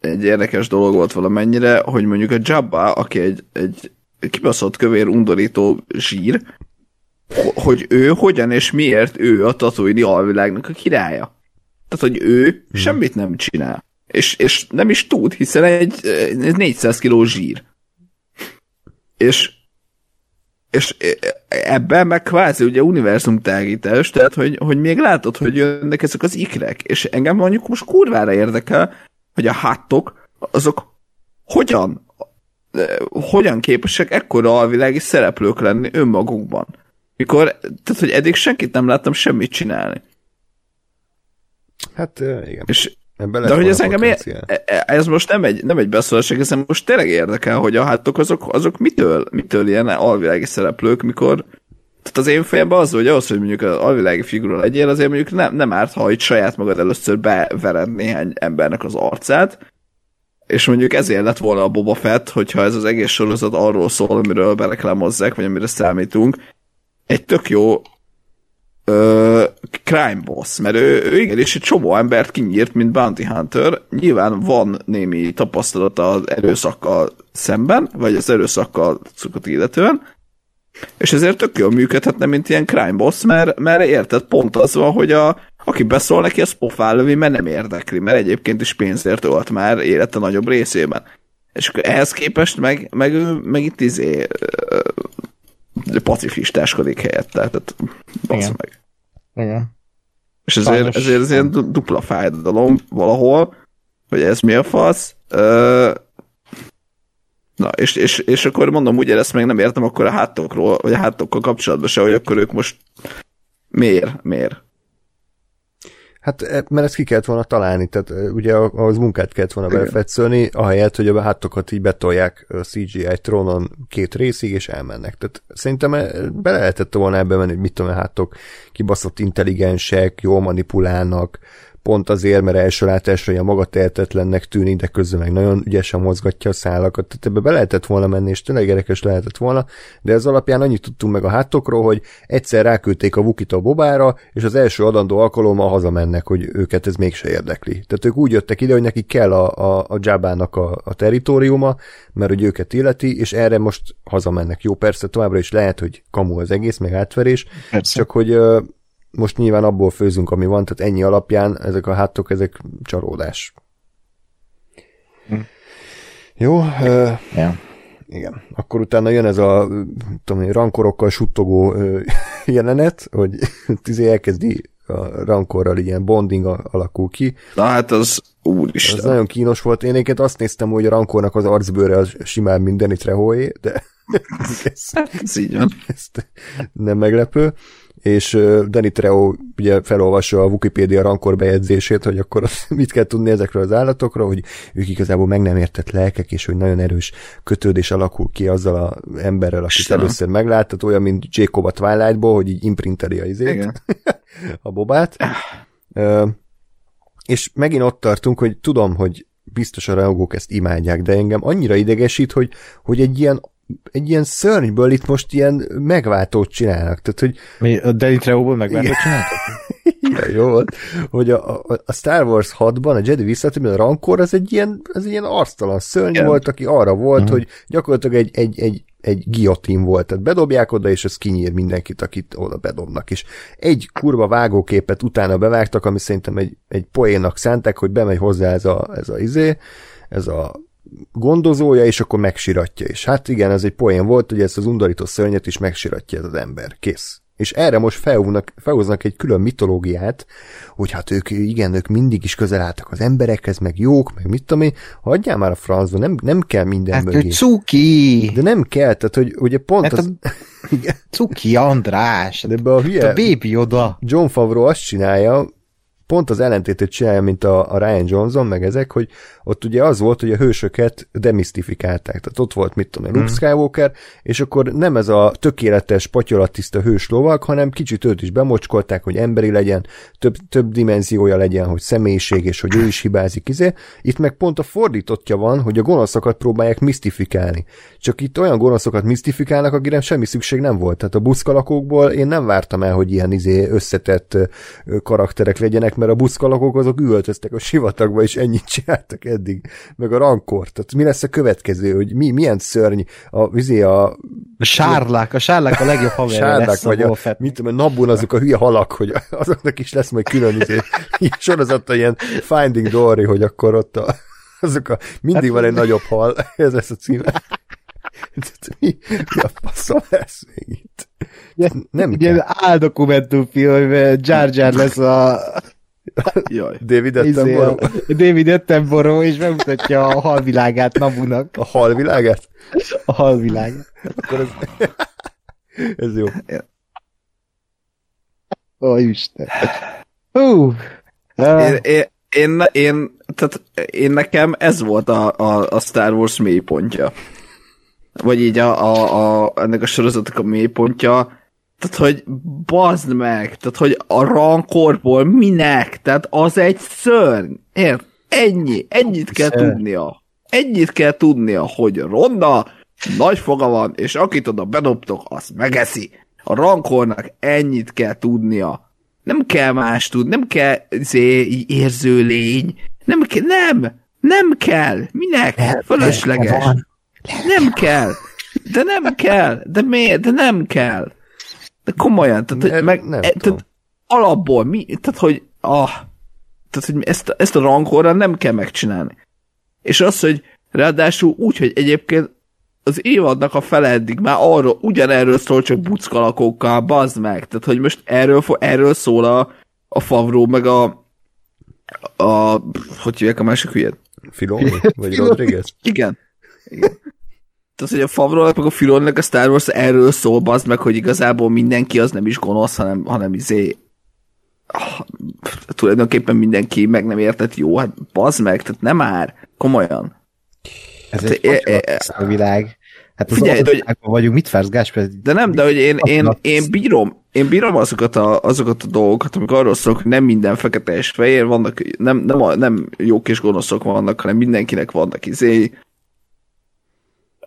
egy érdekes dolog volt valamennyire, hogy mondjuk a Jabba, aki egy, egy kibaszott kövér undorító zsír, ho- hogy ő hogyan és miért ő a Tatooine alvilágnak a királya. Tehát, hogy ő hmm. semmit nem csinál. És, és nem is tud, hiszen egy, egy 400 kiló zsír. És és ebben meg kvázi ugye univerzum tágítás, tehát hogy, hogy még látod, hogy jönnek ezek az ikrek, és engem mondjuk most kurvára érdekel, hogy a háttok, azok hogyan, hogyan képesek ekkora alvilági szereplők lenni önmagukban. mikor, tehát hogy eddig senkit nem láttam semmit csinálni. Hát igen. És, de hogy ez engem ér, e- e- ez most nem egy, nem egy beszólás, ez most tényleg érdekel, hogy a hátok azok, azok mitől, mitől ilyen alvilági szereplők, mikor tehát az én fejemben az, hogy ahhoz, hogy mondjuk az alvilági figura legyél, azért mondjuk nem, nem árt, ha itt saját magad először bevered néhány embernek az arcát, és mondjuk ezért lett volna a Boba Fett, hogyha ez az egész sorozat arról szól, amiről bereklámozzák, vagy amire számítunk, egy tök jó crime boss, mert ő, ő igenis egy csomó embert kinyírt, mint bounty hunter. Nyilván van némi tapasztalat az erőszakkal szemben, vagy az erőszakkal szokott illetően, és ezért tök jól működhetne, mint ilyen crime boss, mert, mert érted, pont az van, hogy a, aki beszól neki, az pofán lövi, mert nem érdekli, mert egyébként is pénzért ölt már élete nagyobb részében. És ehhez képest meg, meg, meg itt izé pacifistáskodik helyette, tehát basz meg. Igen. És ezért, Sajnos. ezért ez ilyen dupla fájdalom valahol, hogy ez mi a fasz. Na, és, és, és akkor mondom, ugye ezt még nem értem akkor a hátokról, vagy a hátokkal kapcsolatban se, hogy akkor ők most miért, miért? Hát, e, mert ezt ki kellett volna találni, tehát e, ugye az munkát kellett volna belefetszölni, ahelyett, hogy a hátokat így betolják a CGI trónon két részig, és elmennek. Tehát szerintem e, bele lehetett volna ebbe menni, hogy mit tudom, a hátok kibaszott intelligensek, jól manipulálnak, pont azért, mert első látásra ilyen magatehetetlennek tűnik, de közben meg nagyon ügyesen mozgatja a szálakat, tehát ebbe be lehetett volna menni, és tényleg érdekes lehetett volna, de ez alapján annyit tudtunk meg a hátokról, hogy egyszer ráküldték a Vukit a Bobára, és az első adandó alkalommal hazamennek, hogy őket ez mégse érdekli. Tehát ők úgy jöttek ide, hogy nekik kell a, a, a Jabának a, a teritoriuma, mert hogy őket illeti, és erre most hazamennek. Jó, persze továbbra is lehet, hogy kamu az egész, meg átverés, persze. csak hogy most nyilván abból főzünk, ami van, tehát ennyi alapján ezek a hátok, ezek csalódás. Hm. Jó? Uh, ja. Igen. Akkor utána jön ez a tudom, rankorokkal suttogó jelenet, hogy tizé elkezdi a rankorral ilyen bonding alakul ki. Na hát az úristen. Ez nagyon kínos volt. Én egyébként azt néztem, hogy a rankornak az arcbőre az simán mindenit reholé, de ez, ez így van. Ez nem meglepő és Danny Trejo ugye felolvassa a Wikipedia rankor bejegyzését, hogy akkor mit kell tudni ezekről az állatokról, hogy ők igazából meg nem értett lelkek, és hogy nagyon erős kötődés alakul ki azzal a emberrel, akit Istenem. először megláttat, olyan, mint Jacob a Twilightból, hogy így imprinteli a izét, a bobát. Uh, és megint ott tartunk, hogy tudom, hogy biztos a rajongók ezt imádják, de engem annyira idegesít, hogy, hogy egy ilyen egy ilyen szörnyből itt most ilyen megváltót csinálnak. Tehát, hogy... Mi, a Danny Trejo-ból megváltót csináltak? Igen, jó volt, hogy a, a, a Star Wars 6-ban a Jedi visszatérben a Rancor az egy ilyen, az egy ilyen arctalan szörny Igen. volt, aki arra volt, uh-huh. hogy gyakorlatilag egy, egy, egy, egy guillotine volt, tehát bedobják oda, és ez kinyír mindenkit, akit oda bedobnak, és egy kurva vágóképet utána bevágtak, ami szerintem egy, egy poénnak szánták, hogy bemegy hozzá ez a, ez a izé, ez a gondozója, és akkor megsiratja. És hát igen, ez egy poén volt, hogy ezt az undorító szörnyet is megsiratja ez az ember. Kész. És erre most felhúznak, felhúznak egy külön mitológiát, hogy hát ők, igen, ők mindig is közel álltak az emberekhez, meg jók, meg mit tudom én, hagyjál már a francba, nem, nem kell minden hát, mögé. Hát, cuki! De nem kell, tehát, hogy ugye pont hát az... A... Cuki András! De be a hülye... A baby oda! John Favreau azt csinálja, pont az ellentétét csinálja, mint a, a Ryan Johnson, meg ezek, hogy ott ugye az volt, hogy a hősöket demisztifikálták. Tehát ott volt, mit tudom, Luke mm. Skywalker, és akkor nem ez a tökéletes, patyolatiszta hős lovag, hanem kicsit őt is bemocskolták, hogy emberi legyen, több, több dimenziója legyen, hogy személyiség, és hogy ő is hibázik. Izé. Itt meg pont a fordítottja van, hogy a gonoszokat próbálják misztifikálni. Csak itt olyan gonoszokat misztifikálnak, akire semmi szükség nem volt. Tehát a buszkalakókból én nem vártam el, hogy ilyen izé összetett karakterek legyenek, mert a buszkalakók azok üvöltöztek a sivatagba, és ennyit csináltak eddig, meg a rankor. Tehát mi lesz a következő, hogy mi, milyen szörny a, vizé a... A sárlák, a sárlák a legjobb haverja sárlák, lesz vagy a, a mit tudom, Nabun azok a hülye halak, hogy azoknak is lesz majd külön izé, sorozata ilyen Finding Dory, hogy akkor ott a, azok a, mindig van egy nagyobb hal, ez lesz a címe. mi, mi a faszom lesz még itt? Nem Ilyen áldokumentumfilm, Jar Jar lesz a Jaj. David Attenborough. David Attenborough, és bemutatja a halvilágát Nabunak. A halvilágát? A halvilágát. Akkor ez... ez jó. Ó, Isten. Hú. Én, én, én, én, tehát én nekem ez volt a, a, a Star Wars mélypontja. Vagy így a, a, a, ennek a sorozatok a mélypontja. Tehát, hogy bazd meg, tehát, hogy a rankorból minek? Tehát az egy szörny. Ért? Ennyi. Ennyit kell Szörny. tudnia. Ennyit kell tudnia, hogy ronda, nagy foga van, és akit oda bedobtok, azt megeszi. A rankornak ennyit kell tudnia. Nem kell más tudni, nem kell így érző lény. Nem kell, nem, nem kell. Minek? Fölösleges. Van. Nem kell. De nem kell. De miért? De nem kell. De komolyan, tehát, hogy meg, nem e, tehát alapból mi, tehát, hogy ah, tehát, hogy ezt, ezt a rankorra nem kell megcsinálni. És az, hogy ráadásul úgy, hogy egyébként az évadnak a fele eddig már arról, ugyanerről szól, csak buckalakókkal, bazd meg. Tehát, hogy most erről, erről szól a, a Favró, meg a, a hogy hívják a másik hülyet? Filoni? Vagy Rodriguez? Igen. Igen. Tehát, hogy a Favreau meg a Filonnek a Star Wars erről szól, bazd meg, hogy igazából mindenki az nem is gonosz, hanem, hanem izé ah, tulajdonképpen mindenki meg nem értett jó, hát bazd meg, tehát nem már, komolyan. Ez Hát, egy e- e- világ. Hát az Figyelj, de hogy- vagyunk, mit vársz, Gásper? De nem, de hogy én, én, én bírom, én bírom azokat a, azokat a dolgokat, amik arról szólnak, hogy nem minden fekete és fehér, vannak, nem, nem, a, nem jók és gonoszok vannak, hanem mindenkinek vannak izé,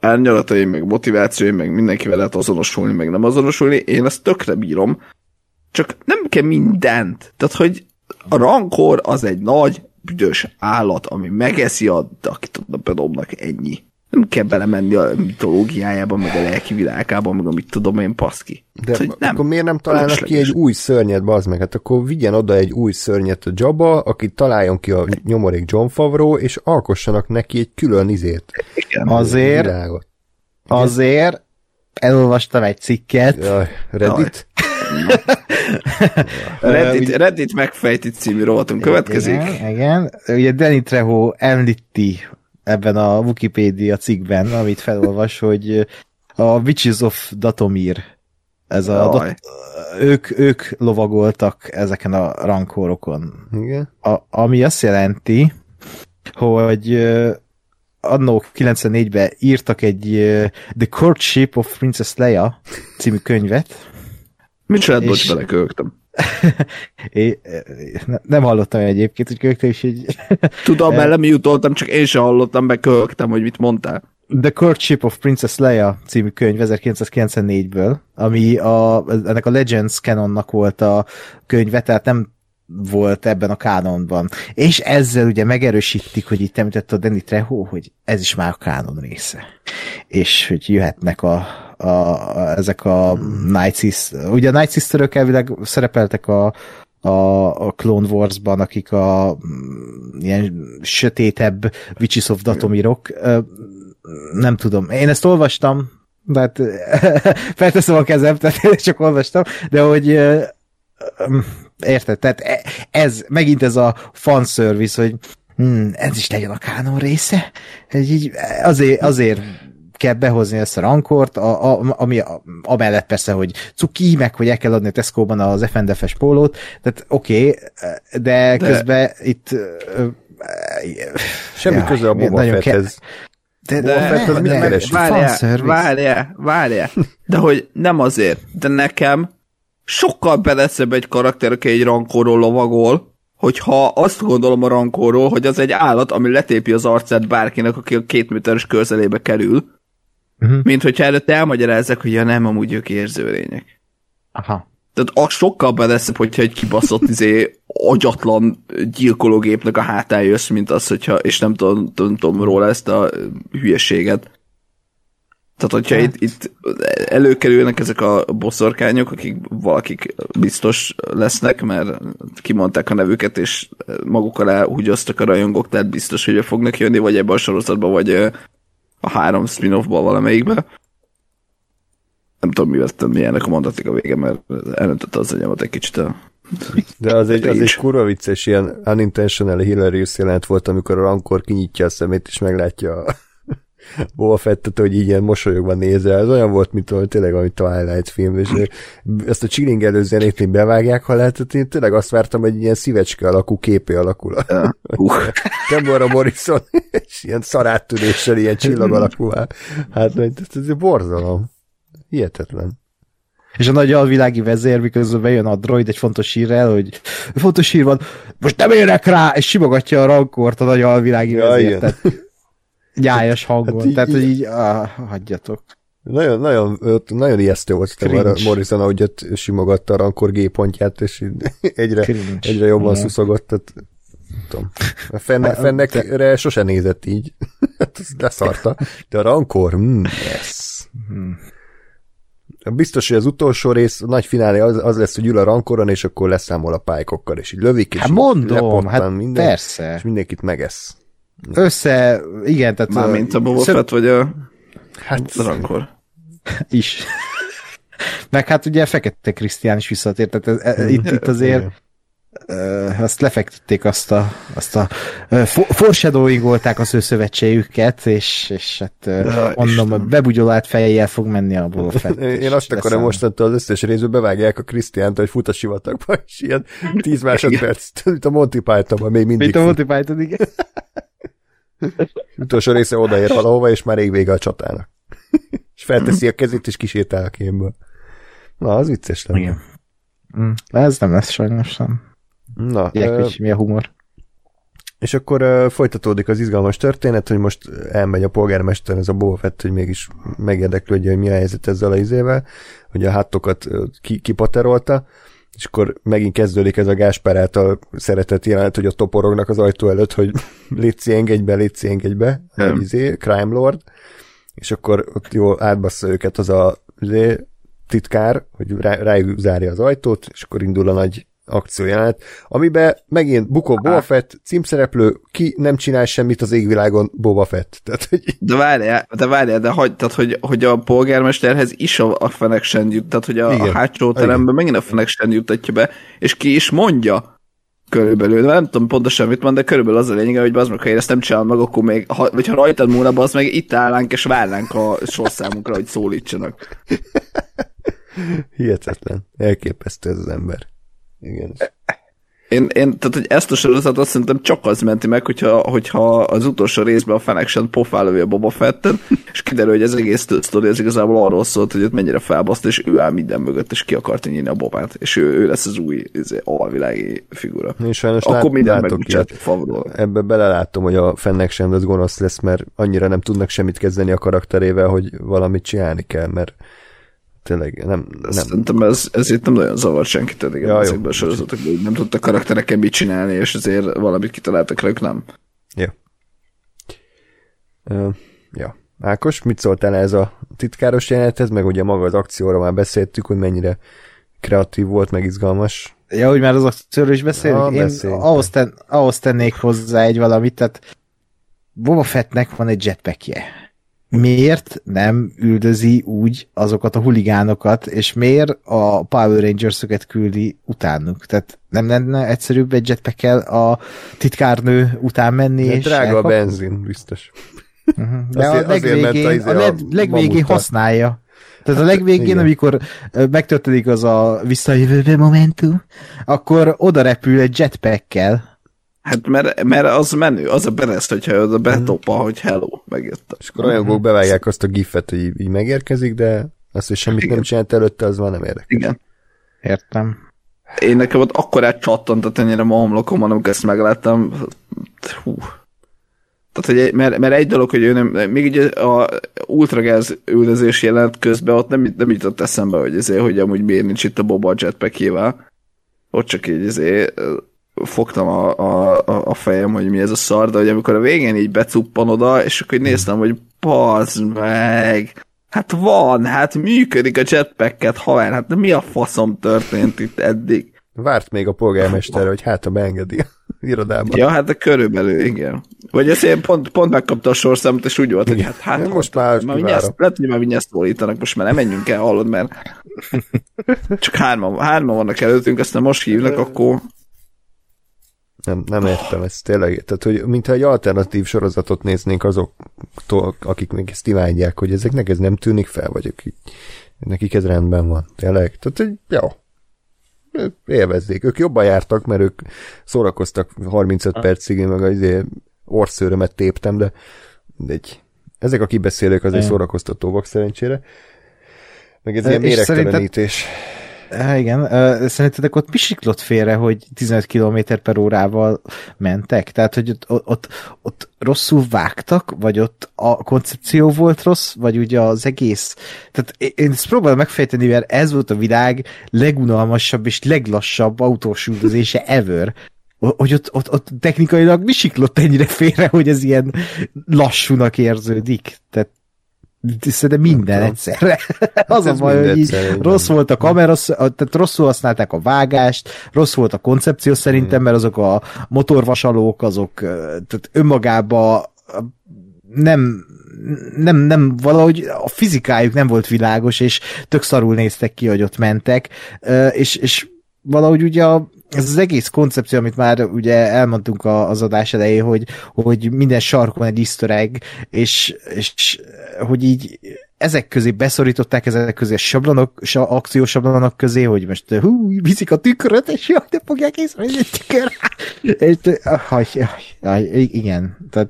elnyaratai, meg motivációi, meg mindenkivel lehet azonosulni, meg nem azonosulni, én ezt tökre bírom, csak nem kell mindent. Tehát, hogy a rankor az egy nagy, büdös állat, ami megeszi a, akit oda bedobnak ennyi. Nem kell belemenni a mitológiájába, meg a lelki világába, meg a mit tudom én, paszki. De hogy nem, akkor miért nem találnak ki egy új szörnyet, bazd meg? Hát akkor vigyen oda egy új szörnyet a Jabba, akit találjon ki a nyomorék John Favreau, és alkossanak neki egy külön izét. Igen. Azért, Világot. azért elolvastam egy cikket, Jaj, Reddit? Reddit, Reddit megfejti című rovatunk következik. Igen, igen. Ugye Danny Trejo említi ebben a Wikipédia cikkben, amit felolvas, hogy a Witches of Datomir, ez a, dat, ők, ők lovagoltak ezeken a rankorokon. Igen. A, ami azt jelenti, hogy annó 94-ben írtak egy The Courtship of Princess Leia című könyvet, Mit csinált, bocs, beleköltem. É, ne- nem hallottam egyébként, hogy kölyögte is egy Tudom, mert nem jutottam, csak én sem hallottam, beköltem, hogy mit mondtál. The Courtship of Princess Leia című könyv 1994-ből, ami a, ennek a Legends canonnak volt a könyve, tehát nem volt ebben a kánonban. És ezzel ugye megerősítik, hogy itt említett a Danny Trejo, hogy ez is már a kánon része. És hogy jöhetnek a, a, a ezek a Night Sisters. Ugye a Night Sisterök elvileg szerepeltek a, a, a Clone Wars-ban, akik a mm, ilyen sötétebb Witches of Datomirok. Nem tudom. Én ezt olvastam, de hát felteszem a kezem, tehát csak olvastam, de hogy érted, tehát e- ez, megint ez a fanservice, hogy hmm, ez is legyen a kánon része, így azért, azért kell behozni ezt a rankort, a, a, ami a, amellett persze, hogy cuki, meg hogy el kell adni a Tesco-ban az FNDF-es pólót, tehát oké, okay, de, de közben itt Semmi jaj, köze a Boba nagyon Fetthez. de, Fett az mit de- keres? Várjál, várjál, várjál. De hogy nem azért, de nekem sokkal beleszebb egy karakter, aki egy rankóról lovagol, hogyha azt gondolom a rankóról, hogy az egy állat, ami letépi az arcát bárkinek, aki a két méteres közelébe kerül, Mhm. mint hogyha előtte elmagyarázzák, hogy ja nem, amúgy ők érzőlények. Aha. Tehát az sokkal beleszebb, hogyha egy kibaszott izé, agyatlan gyilkológépnek a hátán jössz, mint az, hogyha, és nem tudom, tudom, tudom róla ezt a hülyeséget. Tehát, hogyha itt, itt előkerülnek ezek a boszorkányok, akik valakik biztos lesznek, mert kimondták a nevüket, és maguk alá húgyoztak a rajongók, tehát biztos, hogy fognak jönni, vagy ebbe a sorozatba, vagy a három spin-offba valamelyikbe. Nem tudom, mi vettem milyennek a mondatik a vége, mert elöntötte az anyamat egy kicsit a... De az egy, az egy kurva vicces, ilyen unintentional hilarious jelent volt, amikor a rankor kinyitja a szemét, és meglátja a, Boba Fettet, hogy így ilyen mosolyogva nézel, ez olyan volt, mint hogy tényleg a Twilight film, és ezt a chilling előzenét még bevágják, ha lehetett, én tényleg azt vártam, hogy ilyen szívecske alakú képé alakul. Uh. Kemora Morrison, és ilyen szaráttűréssel, ilyen csillag alakú. Hát, ez, ez borzalom. Hihetetlen. És a nagy alvilági vezér, miközben bejön a droid egy fontos hírrel, hogy fontos hír van, most nem érek rá, és simogatja a rankort a nagy alvilági ja, vezér. Nyájas hangon. Hát így, tehát, hogy így, ah, hagyjatok. Nagyon, nagyon, nagyon ijesztő volt a Morrison, ahogy ott simogatta a rankor G-pontját, és egyre, egyre jobban yeah. szuszogott, tehát tudom. A fenne, hát, fennekre sose nézett így. Hát leszarta. De a rankor, mm, yes. Hmm. Biztos, hogy az utolsó rész, a nagy finálé az, az lesz, hogy ül a rankoron, és akkor leszámol a pálykokkal, és így lövik, és hát mondom, hát minden, persze. És mindenkit megesz. Össze, igen, tehát... Már mint a Boba Fett, vagy a... Hát... Rankor. Is. Meg hát ugye Fekete Krisztián is visszatért, tehát ez, ez, itt, itt azért azt lefektették azt a, azt a foreshadowingolták az ő szövetségüket, és, és hát ja, mondom, bebugyolált fejjel fog menni a Boba Fett. Én azt akarom mostantól az összes részből bevágják a Krisztiánt, hogy fut a sivatagba, és ilyen 10 másodperc, mint a Monty Pythonban még mindig. Mint a Monty Python, igen. Utolsó része odaér valahova, és már rég vége a csatának. és felteszi a kezét, és kísértel a kémből. Na, az vicces lenne. Igen. Mm, ez nem lesz sajnos nem. Na, uh, mi a humor. És akkor uh, folytatódik az izgalmas történet, hogy most elmegy a polgármester, ez a Boba Fett, hogy mégis megérdeklődje, hogy mi a helyzet ezzel a izével, hogy a hátokat uh, ki, kipaterolta, és akkor megint kezdődik ez a Gáspár által szeretett jelenet, hogy a toporognak az ajtó előtt, hogy létszi engedj be, létszi engedj be, hmm. izé, Crime Lord, és akkor ott jól átbassza őket az a izé, titkár, hogy rá, rájuk zárja az ajtót, és akkor indul a nagy akciójelenet, amiben megint Bukó Boba Fett, címszereplő, ki nem csinál semmit az égvilágon Boba Fett. Tehát, hogy... De várjál, de várjál, de hagy, tehát, hogy, hogy a polgármesterhez is a, a fenek sem jut, tehát hogy a, Igen. a hátsó teremben megint a fenek sem jutatja be, és ki is mondja körülbelül, de nem tudom pontosan mit mond, de körülbelül az a lényeg, hogy az meg, ha én ezt nem csinálom meg, akkor még, ha, vagy ha rajtad múlna, az meg itt állnánk és várnánk a sorszámunkra, hogy szólítsanak. Hihetetlen. Elképesztő ez az ember. Igen. Én, én, tehát, hogy ezt a sorozatot szerintem csak az menti meg, hogyha, hogyha az utolsó részben a Fennec pofálövi a Boba Fettet, és kiderül, hogy ez egész sztori az igazából arról szólt, hogy ott mennyire felbaszt, és ő áll minden mögött, és ki akart nyílni a Bobát, és ő, ő lesz az új izé, alvilági figura. Én sajnos Akkor lát, minden megbocsát Favról. Ebbe belelátom, hogy a Fennec az gonosz lesz, mert annyira nem tudnak semmit kezdeni a karakterével, hogy valamit csinálni kell, mert tényleg nem... nem. Szerintem ez, ez itt nem nagyon zavar senkit eddig ja, ezekben a sorozatokban, hogy nem tudtak karakterekkel mit csinálni, és azért valamit kitaláltak rá, nem. Ja. Uh, ja. Ákos, mit szóltál ez a titkáros jelenethez, meg ugye maga az akcióra már beszéltük, hogy mennyire kreatív volt, meg izgalmas. Ja, hogy már az akcióról is beszélünk. Ja, Én ahhoz, ten, ahhoz tennék hozzá egy valamit, tehát Boba Fettnek van egy jetpackje miért nem üldözi úgy azokat a huligánokat, és miért a Power Rangers-öket küldi utánuk? Tehát nem lenne egyszerűbb egy jetpack a titkárnő után menni, De és drága elkap... a benzin, biztos. Uh-huh. De azért, a legvégén, a, izé a, leg, legvégén használja. Tehát a legvégén, Igen. amikor megtörténik az a visszajövő momentum, akkor oda repül egy jetpackkel, Hát mert, mert az menő, az a bereszt, hogyha oda betopa, mm. hogy hello, megjött. És akkor olyan mm-hmm. bevágják azt a gifet, hogy így, megérkezik, de azt, hogy semmit Igen. nem csinált előtte, az már nem érdekel. Igen. Értem. Én nekem ott akkor átcsattantott ennyire ma homlokom, amikor ezt megláttam. Hú. Tehát, hogy, mert, mert egy dolog, hogy ő nem, még ugye a ultragáz üldözés jelent közben, ott nem, nem jutott eszembe, hogy ezért, hogy amúgy miért nincs itt a Boba jetpack Ott csak így ezért fogtam a, a, a fejem, hogy mi ez a szar, de hogy amikor a végén így becuppan oda, és akkor néztem, hogy bazd meg, hát van, hát működik a jetpacket, haver, hát mi a faszom történt itt eddig? Várt még a polgármester, hogy hát a beengedi irodában. Ja, hát de körülbelül, igen. Vagy ezt én pont, pont megkapta a sorszámot, és úgy volt, hogy hát, hát most már, már mindjárt, lehet, hogy már mindjárt szólítanak, most már nem menjünk el, hallod, mert csak hárman, hárman vannak előttünk, aztán most hívnak, akkor Nem, nem értem ezt tényleg. Tehát, hogy mintha egy alternatív sorozatot néznénk azoktól, akik még ezt imádják, hogy ezeknek ez nem tűnik fel, vagy akik, nekik ez rendben van. Tényleg. Tehát, hogy jó. Élvezzék. Ők jobban jártak, mert ők szórakoztak 35 ah. percig, én meg az izé orszőrömet téptem, de egy, ezek a kibeszélők azért szórakoztatóak szerencsére. Meg ez ilyen méregtelenítés. Szerinted Igen, szerintetek ott pisiklott félre, hogy 15 km per órával mentek? Tehát, hogy ott, ott, ott rosszul vágtak, vagy ott a koncepció volt rossz, vagy ugye az egész... Tehát én ezt próbálom megfejteni, mert ez volt a világ legunalmasabb és leglassabb autós üldözése ever hogy ott, ott, ott technikailag mi siklott ennyire félre, hogy ez ilyen lassúnak érződik. Tehát de minden egyszerre. az a baj, hogy így rossz volt a kamera, tehát rosszul használták a vágást, rossz volt a koncepció szerintem, mert azok a motorvasalók, azok tehát önmagában nem nem, nem, valahogy a fizikájuk nem volt világos, és tök szarul néztek ki, hogy ott mentek, és, és valahogy ugye a, ez az egész koncepció, amit már ugye elmondtunk az adás elején, hogy, hogy minden sarkon egy easter egg, és, és hogy így ezek közé beszorították, ezek közé a sablonok, a akciósablonok közé, hogy most hú, viszik a tükröt, és jaj, de fogják észre, hogy egy tükör. és, haj, haj, haj, igen, tehát...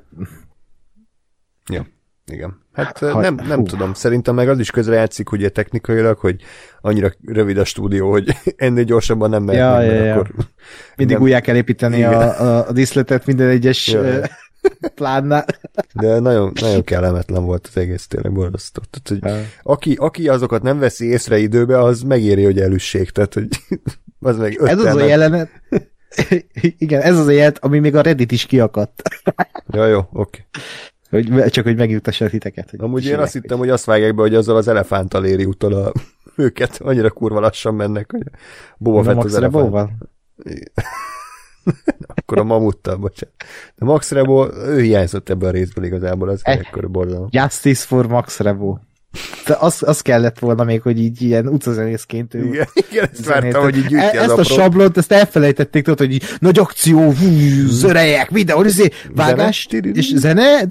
Ja, igen. Hát ha, nem, nem tudom, szerintem meg az is közre játszik, ugye technikailag, hogy annyira rövid a stúdió, hogy ennél gyorsabban nem mehet ja, ja, ja. akkor... Mindig nem... újjá kell építeni a, a, a diszletet minden egyes ja. plánnál. De nagyon, nagyon kellemetlen volt az egész, tényleg borzasztó. Tehát, hogy aki, aki azokat nem veszi észre időbe, az megéri, hogy elüssék. Tehát, hogy az meg Ez az a jelenet, igen, ez az a jelenet, ami még a Reddit is kiakadt. ja, jó, oké. Okay. Hogy, csak hogy megjutassak titeket. Hogy Amúgy én azt hittem, hogy azt vágják be, hogy azzal az elefánttal éri utol a őket. Annyira kurva lassan mennek, hogy Boba Fett az elefánt. Akkor a mamuttal, bocsánat. De Max Rebo, ő hiányzott ebben a részből igazából, az ekkor borzalom. Justice for Max Rebo. Az, az kellett volna még, hogy így ilyen utcazenészként ő igen, igen, ezt vártam, hogy így e, Ezt a sablont, ezt elfelejtették, tudod, hogy így nagy akció, hú, zörejek, videó, izé, vágás, és zene,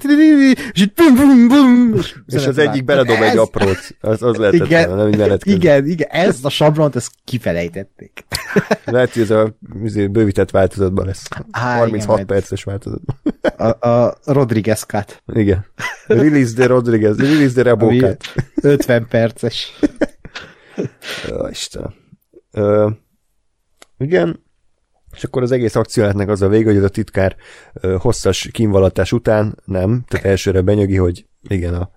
és így bum, bum, bum, és, az egyik beledob egy aprót. Az, az lehetett igen, volna, nem így Igen, igen, ezt a sablont, ezt kifelejtették. Lehet, hogy ez a izé, bővített változatban lesz. Há, 36 igen, perces változatban. A, a Rodriguez cut. Igen. Release the Rodriguez, release the Rebo cut. 50 perces. Ó, Istenem. Ö, igen, és akkor az egész akciójátnak az a vége, hogy ez a titkár hosszas kínvallatás után nem, tehát elsőre benyögi, hogy igen, a,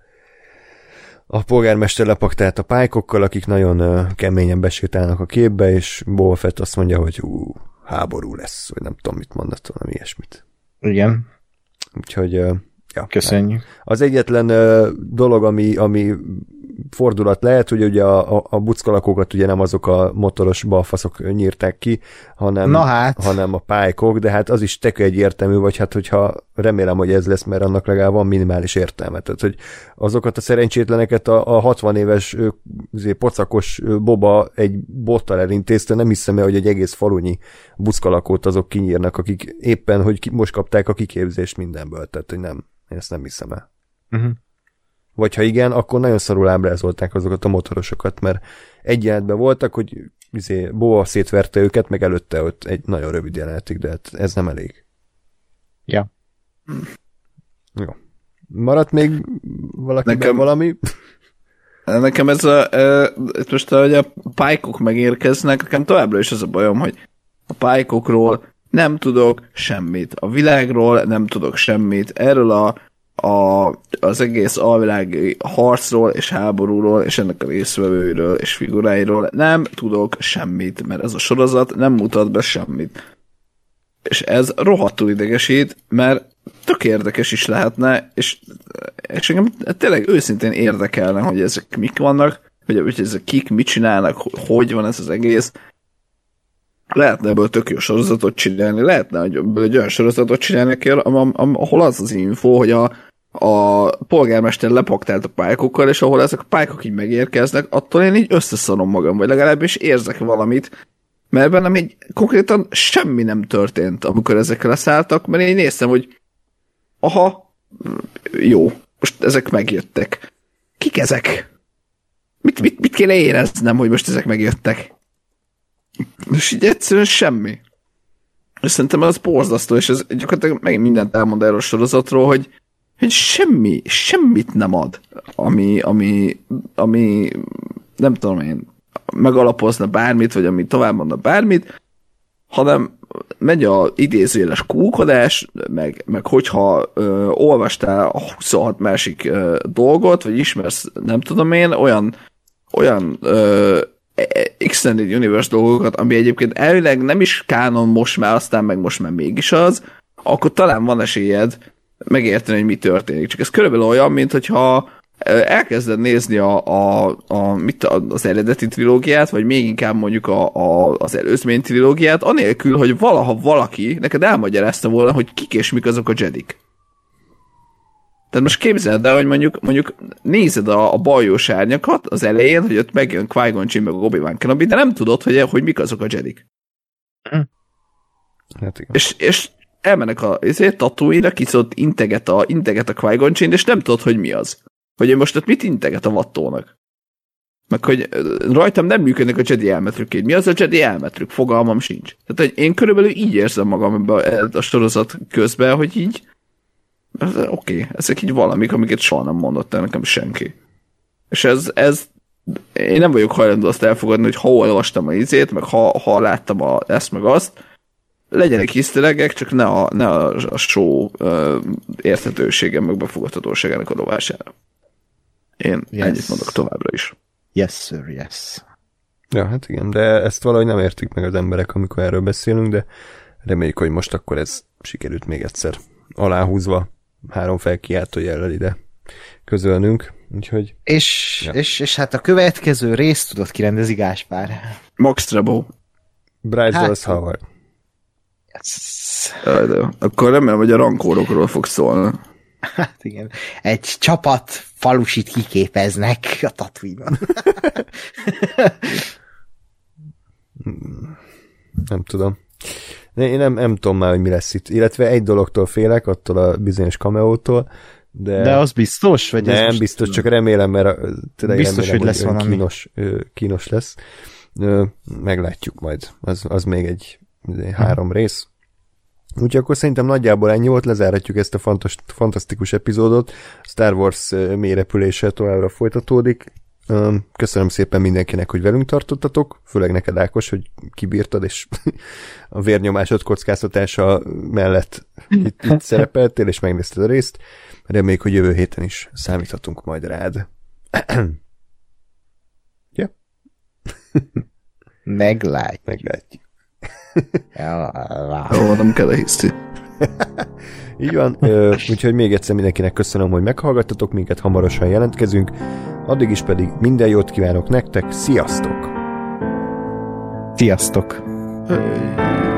a polgármester lepaktált a pálykokkal, akik nagyon keményen besétálnak a képbe, és Boba Fett azt mondja, hogy ú, háború lesz, vagy nem tudom, mit mondott, valami ilyesmit. Igen. Úgyhogy Ja, Köszönjük. Az egyetlen dolog, ami, ami fordulat lehet, hogy ugye a, a, a buckalakókat ugye nem azok a motoros balfaszok nyírták ki, hanem, Na hát. hanem a pálykok, de hát az is tök egyértelmű, vagy hát hogyha remélem, hogy ez lesz, mert annak legalább van minimális értelme. Tehát, hogy azokat a szerencsétleneket a, a 60 éves pocakos boba egy bottal elintézte, nem hiszem el, hogy egy egész falunyi buckalakót azok kinyírnak, akik éppen, hogy ki, most kapták a kiképzést mindenből, tehát hogy nem, én ezt nem hiszem el. Uh-huh. Vagy ha igen, akkor nagyon szarul ábrázolták azokat a motorosokat, mert egy jelenetben voltak, hogy izé, Boa szétverte őket, meg előtte ott egy nagyon rövid jelenetig, de hát ez nem elég. Ja. Jó. Maradt még valakiben nekem, valami? Nekem ez a, e, most hogy a pálykok megérkeznek, nekem továbbra is az a bajom, hogy a pálykokról nem tudok semmit. A világról nem tudok semmit. Erről a a, az egész alvilági harcról és háborúról, és ennek a részvevőiről és figuráiról nem tudok semmit, mert ez a sorozat nem mutat be semmit. És ez rohadtul idegesít, mert tök érdekes is lehetne, és, és engem tényleg őszintén érdekelne, hogy ezek mik vannak, hogy, hogy ezek kik mit csinálnak, hogy van ez az egész. Lehetne ebből tök jó sorozatot csinálni, lehetne hogy egy olyan sorozatot csinálni, ahol az az info, hogy a, a polgármester lepaktált a pálykokkal, és ahol ezek a pálykok így megérkeznek, attól én így összeszorom magam, vagy legalábbis érzek valamit, Mert bennem egy konkrétan semmi nem történt, amikor ezekkel leszálltak, mert én néztem, hogy aha, jó, most ezek megjöttek. Kik ezek? Mit, mit, mit kéne éreznem, hogy most ezek megjöttek? És így egyszerűen semmi. És szerintem az borzasztó, és ez gyakorlatilag megint mindent elmond erről a sorozatról, hogy, hogy semmi, semmit nem ad, ami, ami, ami nem tudom én, megalapozna bármit, vagy ami tovább mondna bármit, hanem megy a idézőjeles kúkodás, meg, meg hogyha ö, olvastál a 26 másik ö, dolgot, vagy ismersz, nem tudom én, olyan, olyan ö, Extended Universe dolgokat, ami egyébként elvileg nem is kánon most már, aztán meg most már mégis az, akkor talán van esélyed megérteni, hogy mi történik. Csak ez körülbelül olyan, mint hogyha elkezded nézni a, a, a, mit, az eredeti trilógiát, vagy még inkább mondjuk a, a, az előzmény trilógiát, anélkül, hogy valaha valaki neked elmagyarázta volna, hogy kik és mik azok a jedik. Tehát most képzeld el, hogy mondjuk, mondjuk nézed a, a bajós árnyakat az elején, hogy ott megjön Qui-Gon Jinn meg a Obi-Wan Kenobi, de nem tudod, hogy, hogy mik azok a jedik. Hm. Hát igen. És, és elmennek a ezért tatooine kiszott integet a, integet a Qui-Gon Jinn, és nem tudod, hogy mi az. Hogy én most ott mit integet a vattónak. Meg hogy rajtam nem működnek a Jedi elmetrük. Mi az a Jedi elmetrük? Fogalmam sincs. Tehát hogy én körülbelül így érzem magam ebbe a sorozat közben, hogy így oké, okay, ezek így valamik, amiket soha nem mondott el nekem senki. És ez, ez én nem vagyok hajlandó azt elfogadni, hogy ha olvastam a izét, meg ha, ha láttam a, ezt meg azt, legyenek hisztelegek, csak ne a, ne a, a show uh, érthetősége, meg befogadhatóságának a rovására. Én yes. ennyit mondok továbbra is. Yes, sir, yes. Ja, hát igen, de ezt valahogy nem értik meg az emberek, amikor erről beszélünk, de reméljük, hogy most akkor ez sikerült még egyszer aláhúzva három felkiáltójellel ide közölnünk, úgyhogy... És, ja. és, és hát a következő részt tudod kirendezi Gáspár. Max Trebo. Bryce hát, Dallas Howard. Yes. Akkor remélem, hogy a rankórokról fog szólni. Hát igen. Egy csapat falusit kiképeznek a tatooine nem tudom. Én nem, nem tudom már, hogy mi lesz itt. Illetve egy dologtól félek, attól a bizonyos kameótól, de... De az biztos? Vagy nem, ez biztos, csak remélem, mert tényleg biztos, remélem, hogy lesz valami. Kínos, kínos lesz. Meglátjuk majd. Az, az még egy, egy három hm. rész. Úgyhogy akkor szerintem nagyjából ennyi volt, lezáratjuk ezt a fantas, fantasztikus epizódot. Star Wars mélyrepülése továbbra folytatódik. Köszönöm szépen mindenkinek, hogy velünk tartottatok, főleg neked Ákos, hogy kibírtad, és a vérnyomásod kockáztatása mellett itt, itt szerepeltél, és megnézted a részt. Reméljük, hogy jövő héten is számíthatunk majd rád. ja? Meglátjuk. Meglátjuk. Ó, nem kell hiszti. Így van, úgyhogy még egyszer mindenkinek köszönöm, hogy meghallgattatok minket, hamarosan jelentkezünk. Addig is pedig minden jót kívánok nektek, sziasztok! Sziasztok! Hey.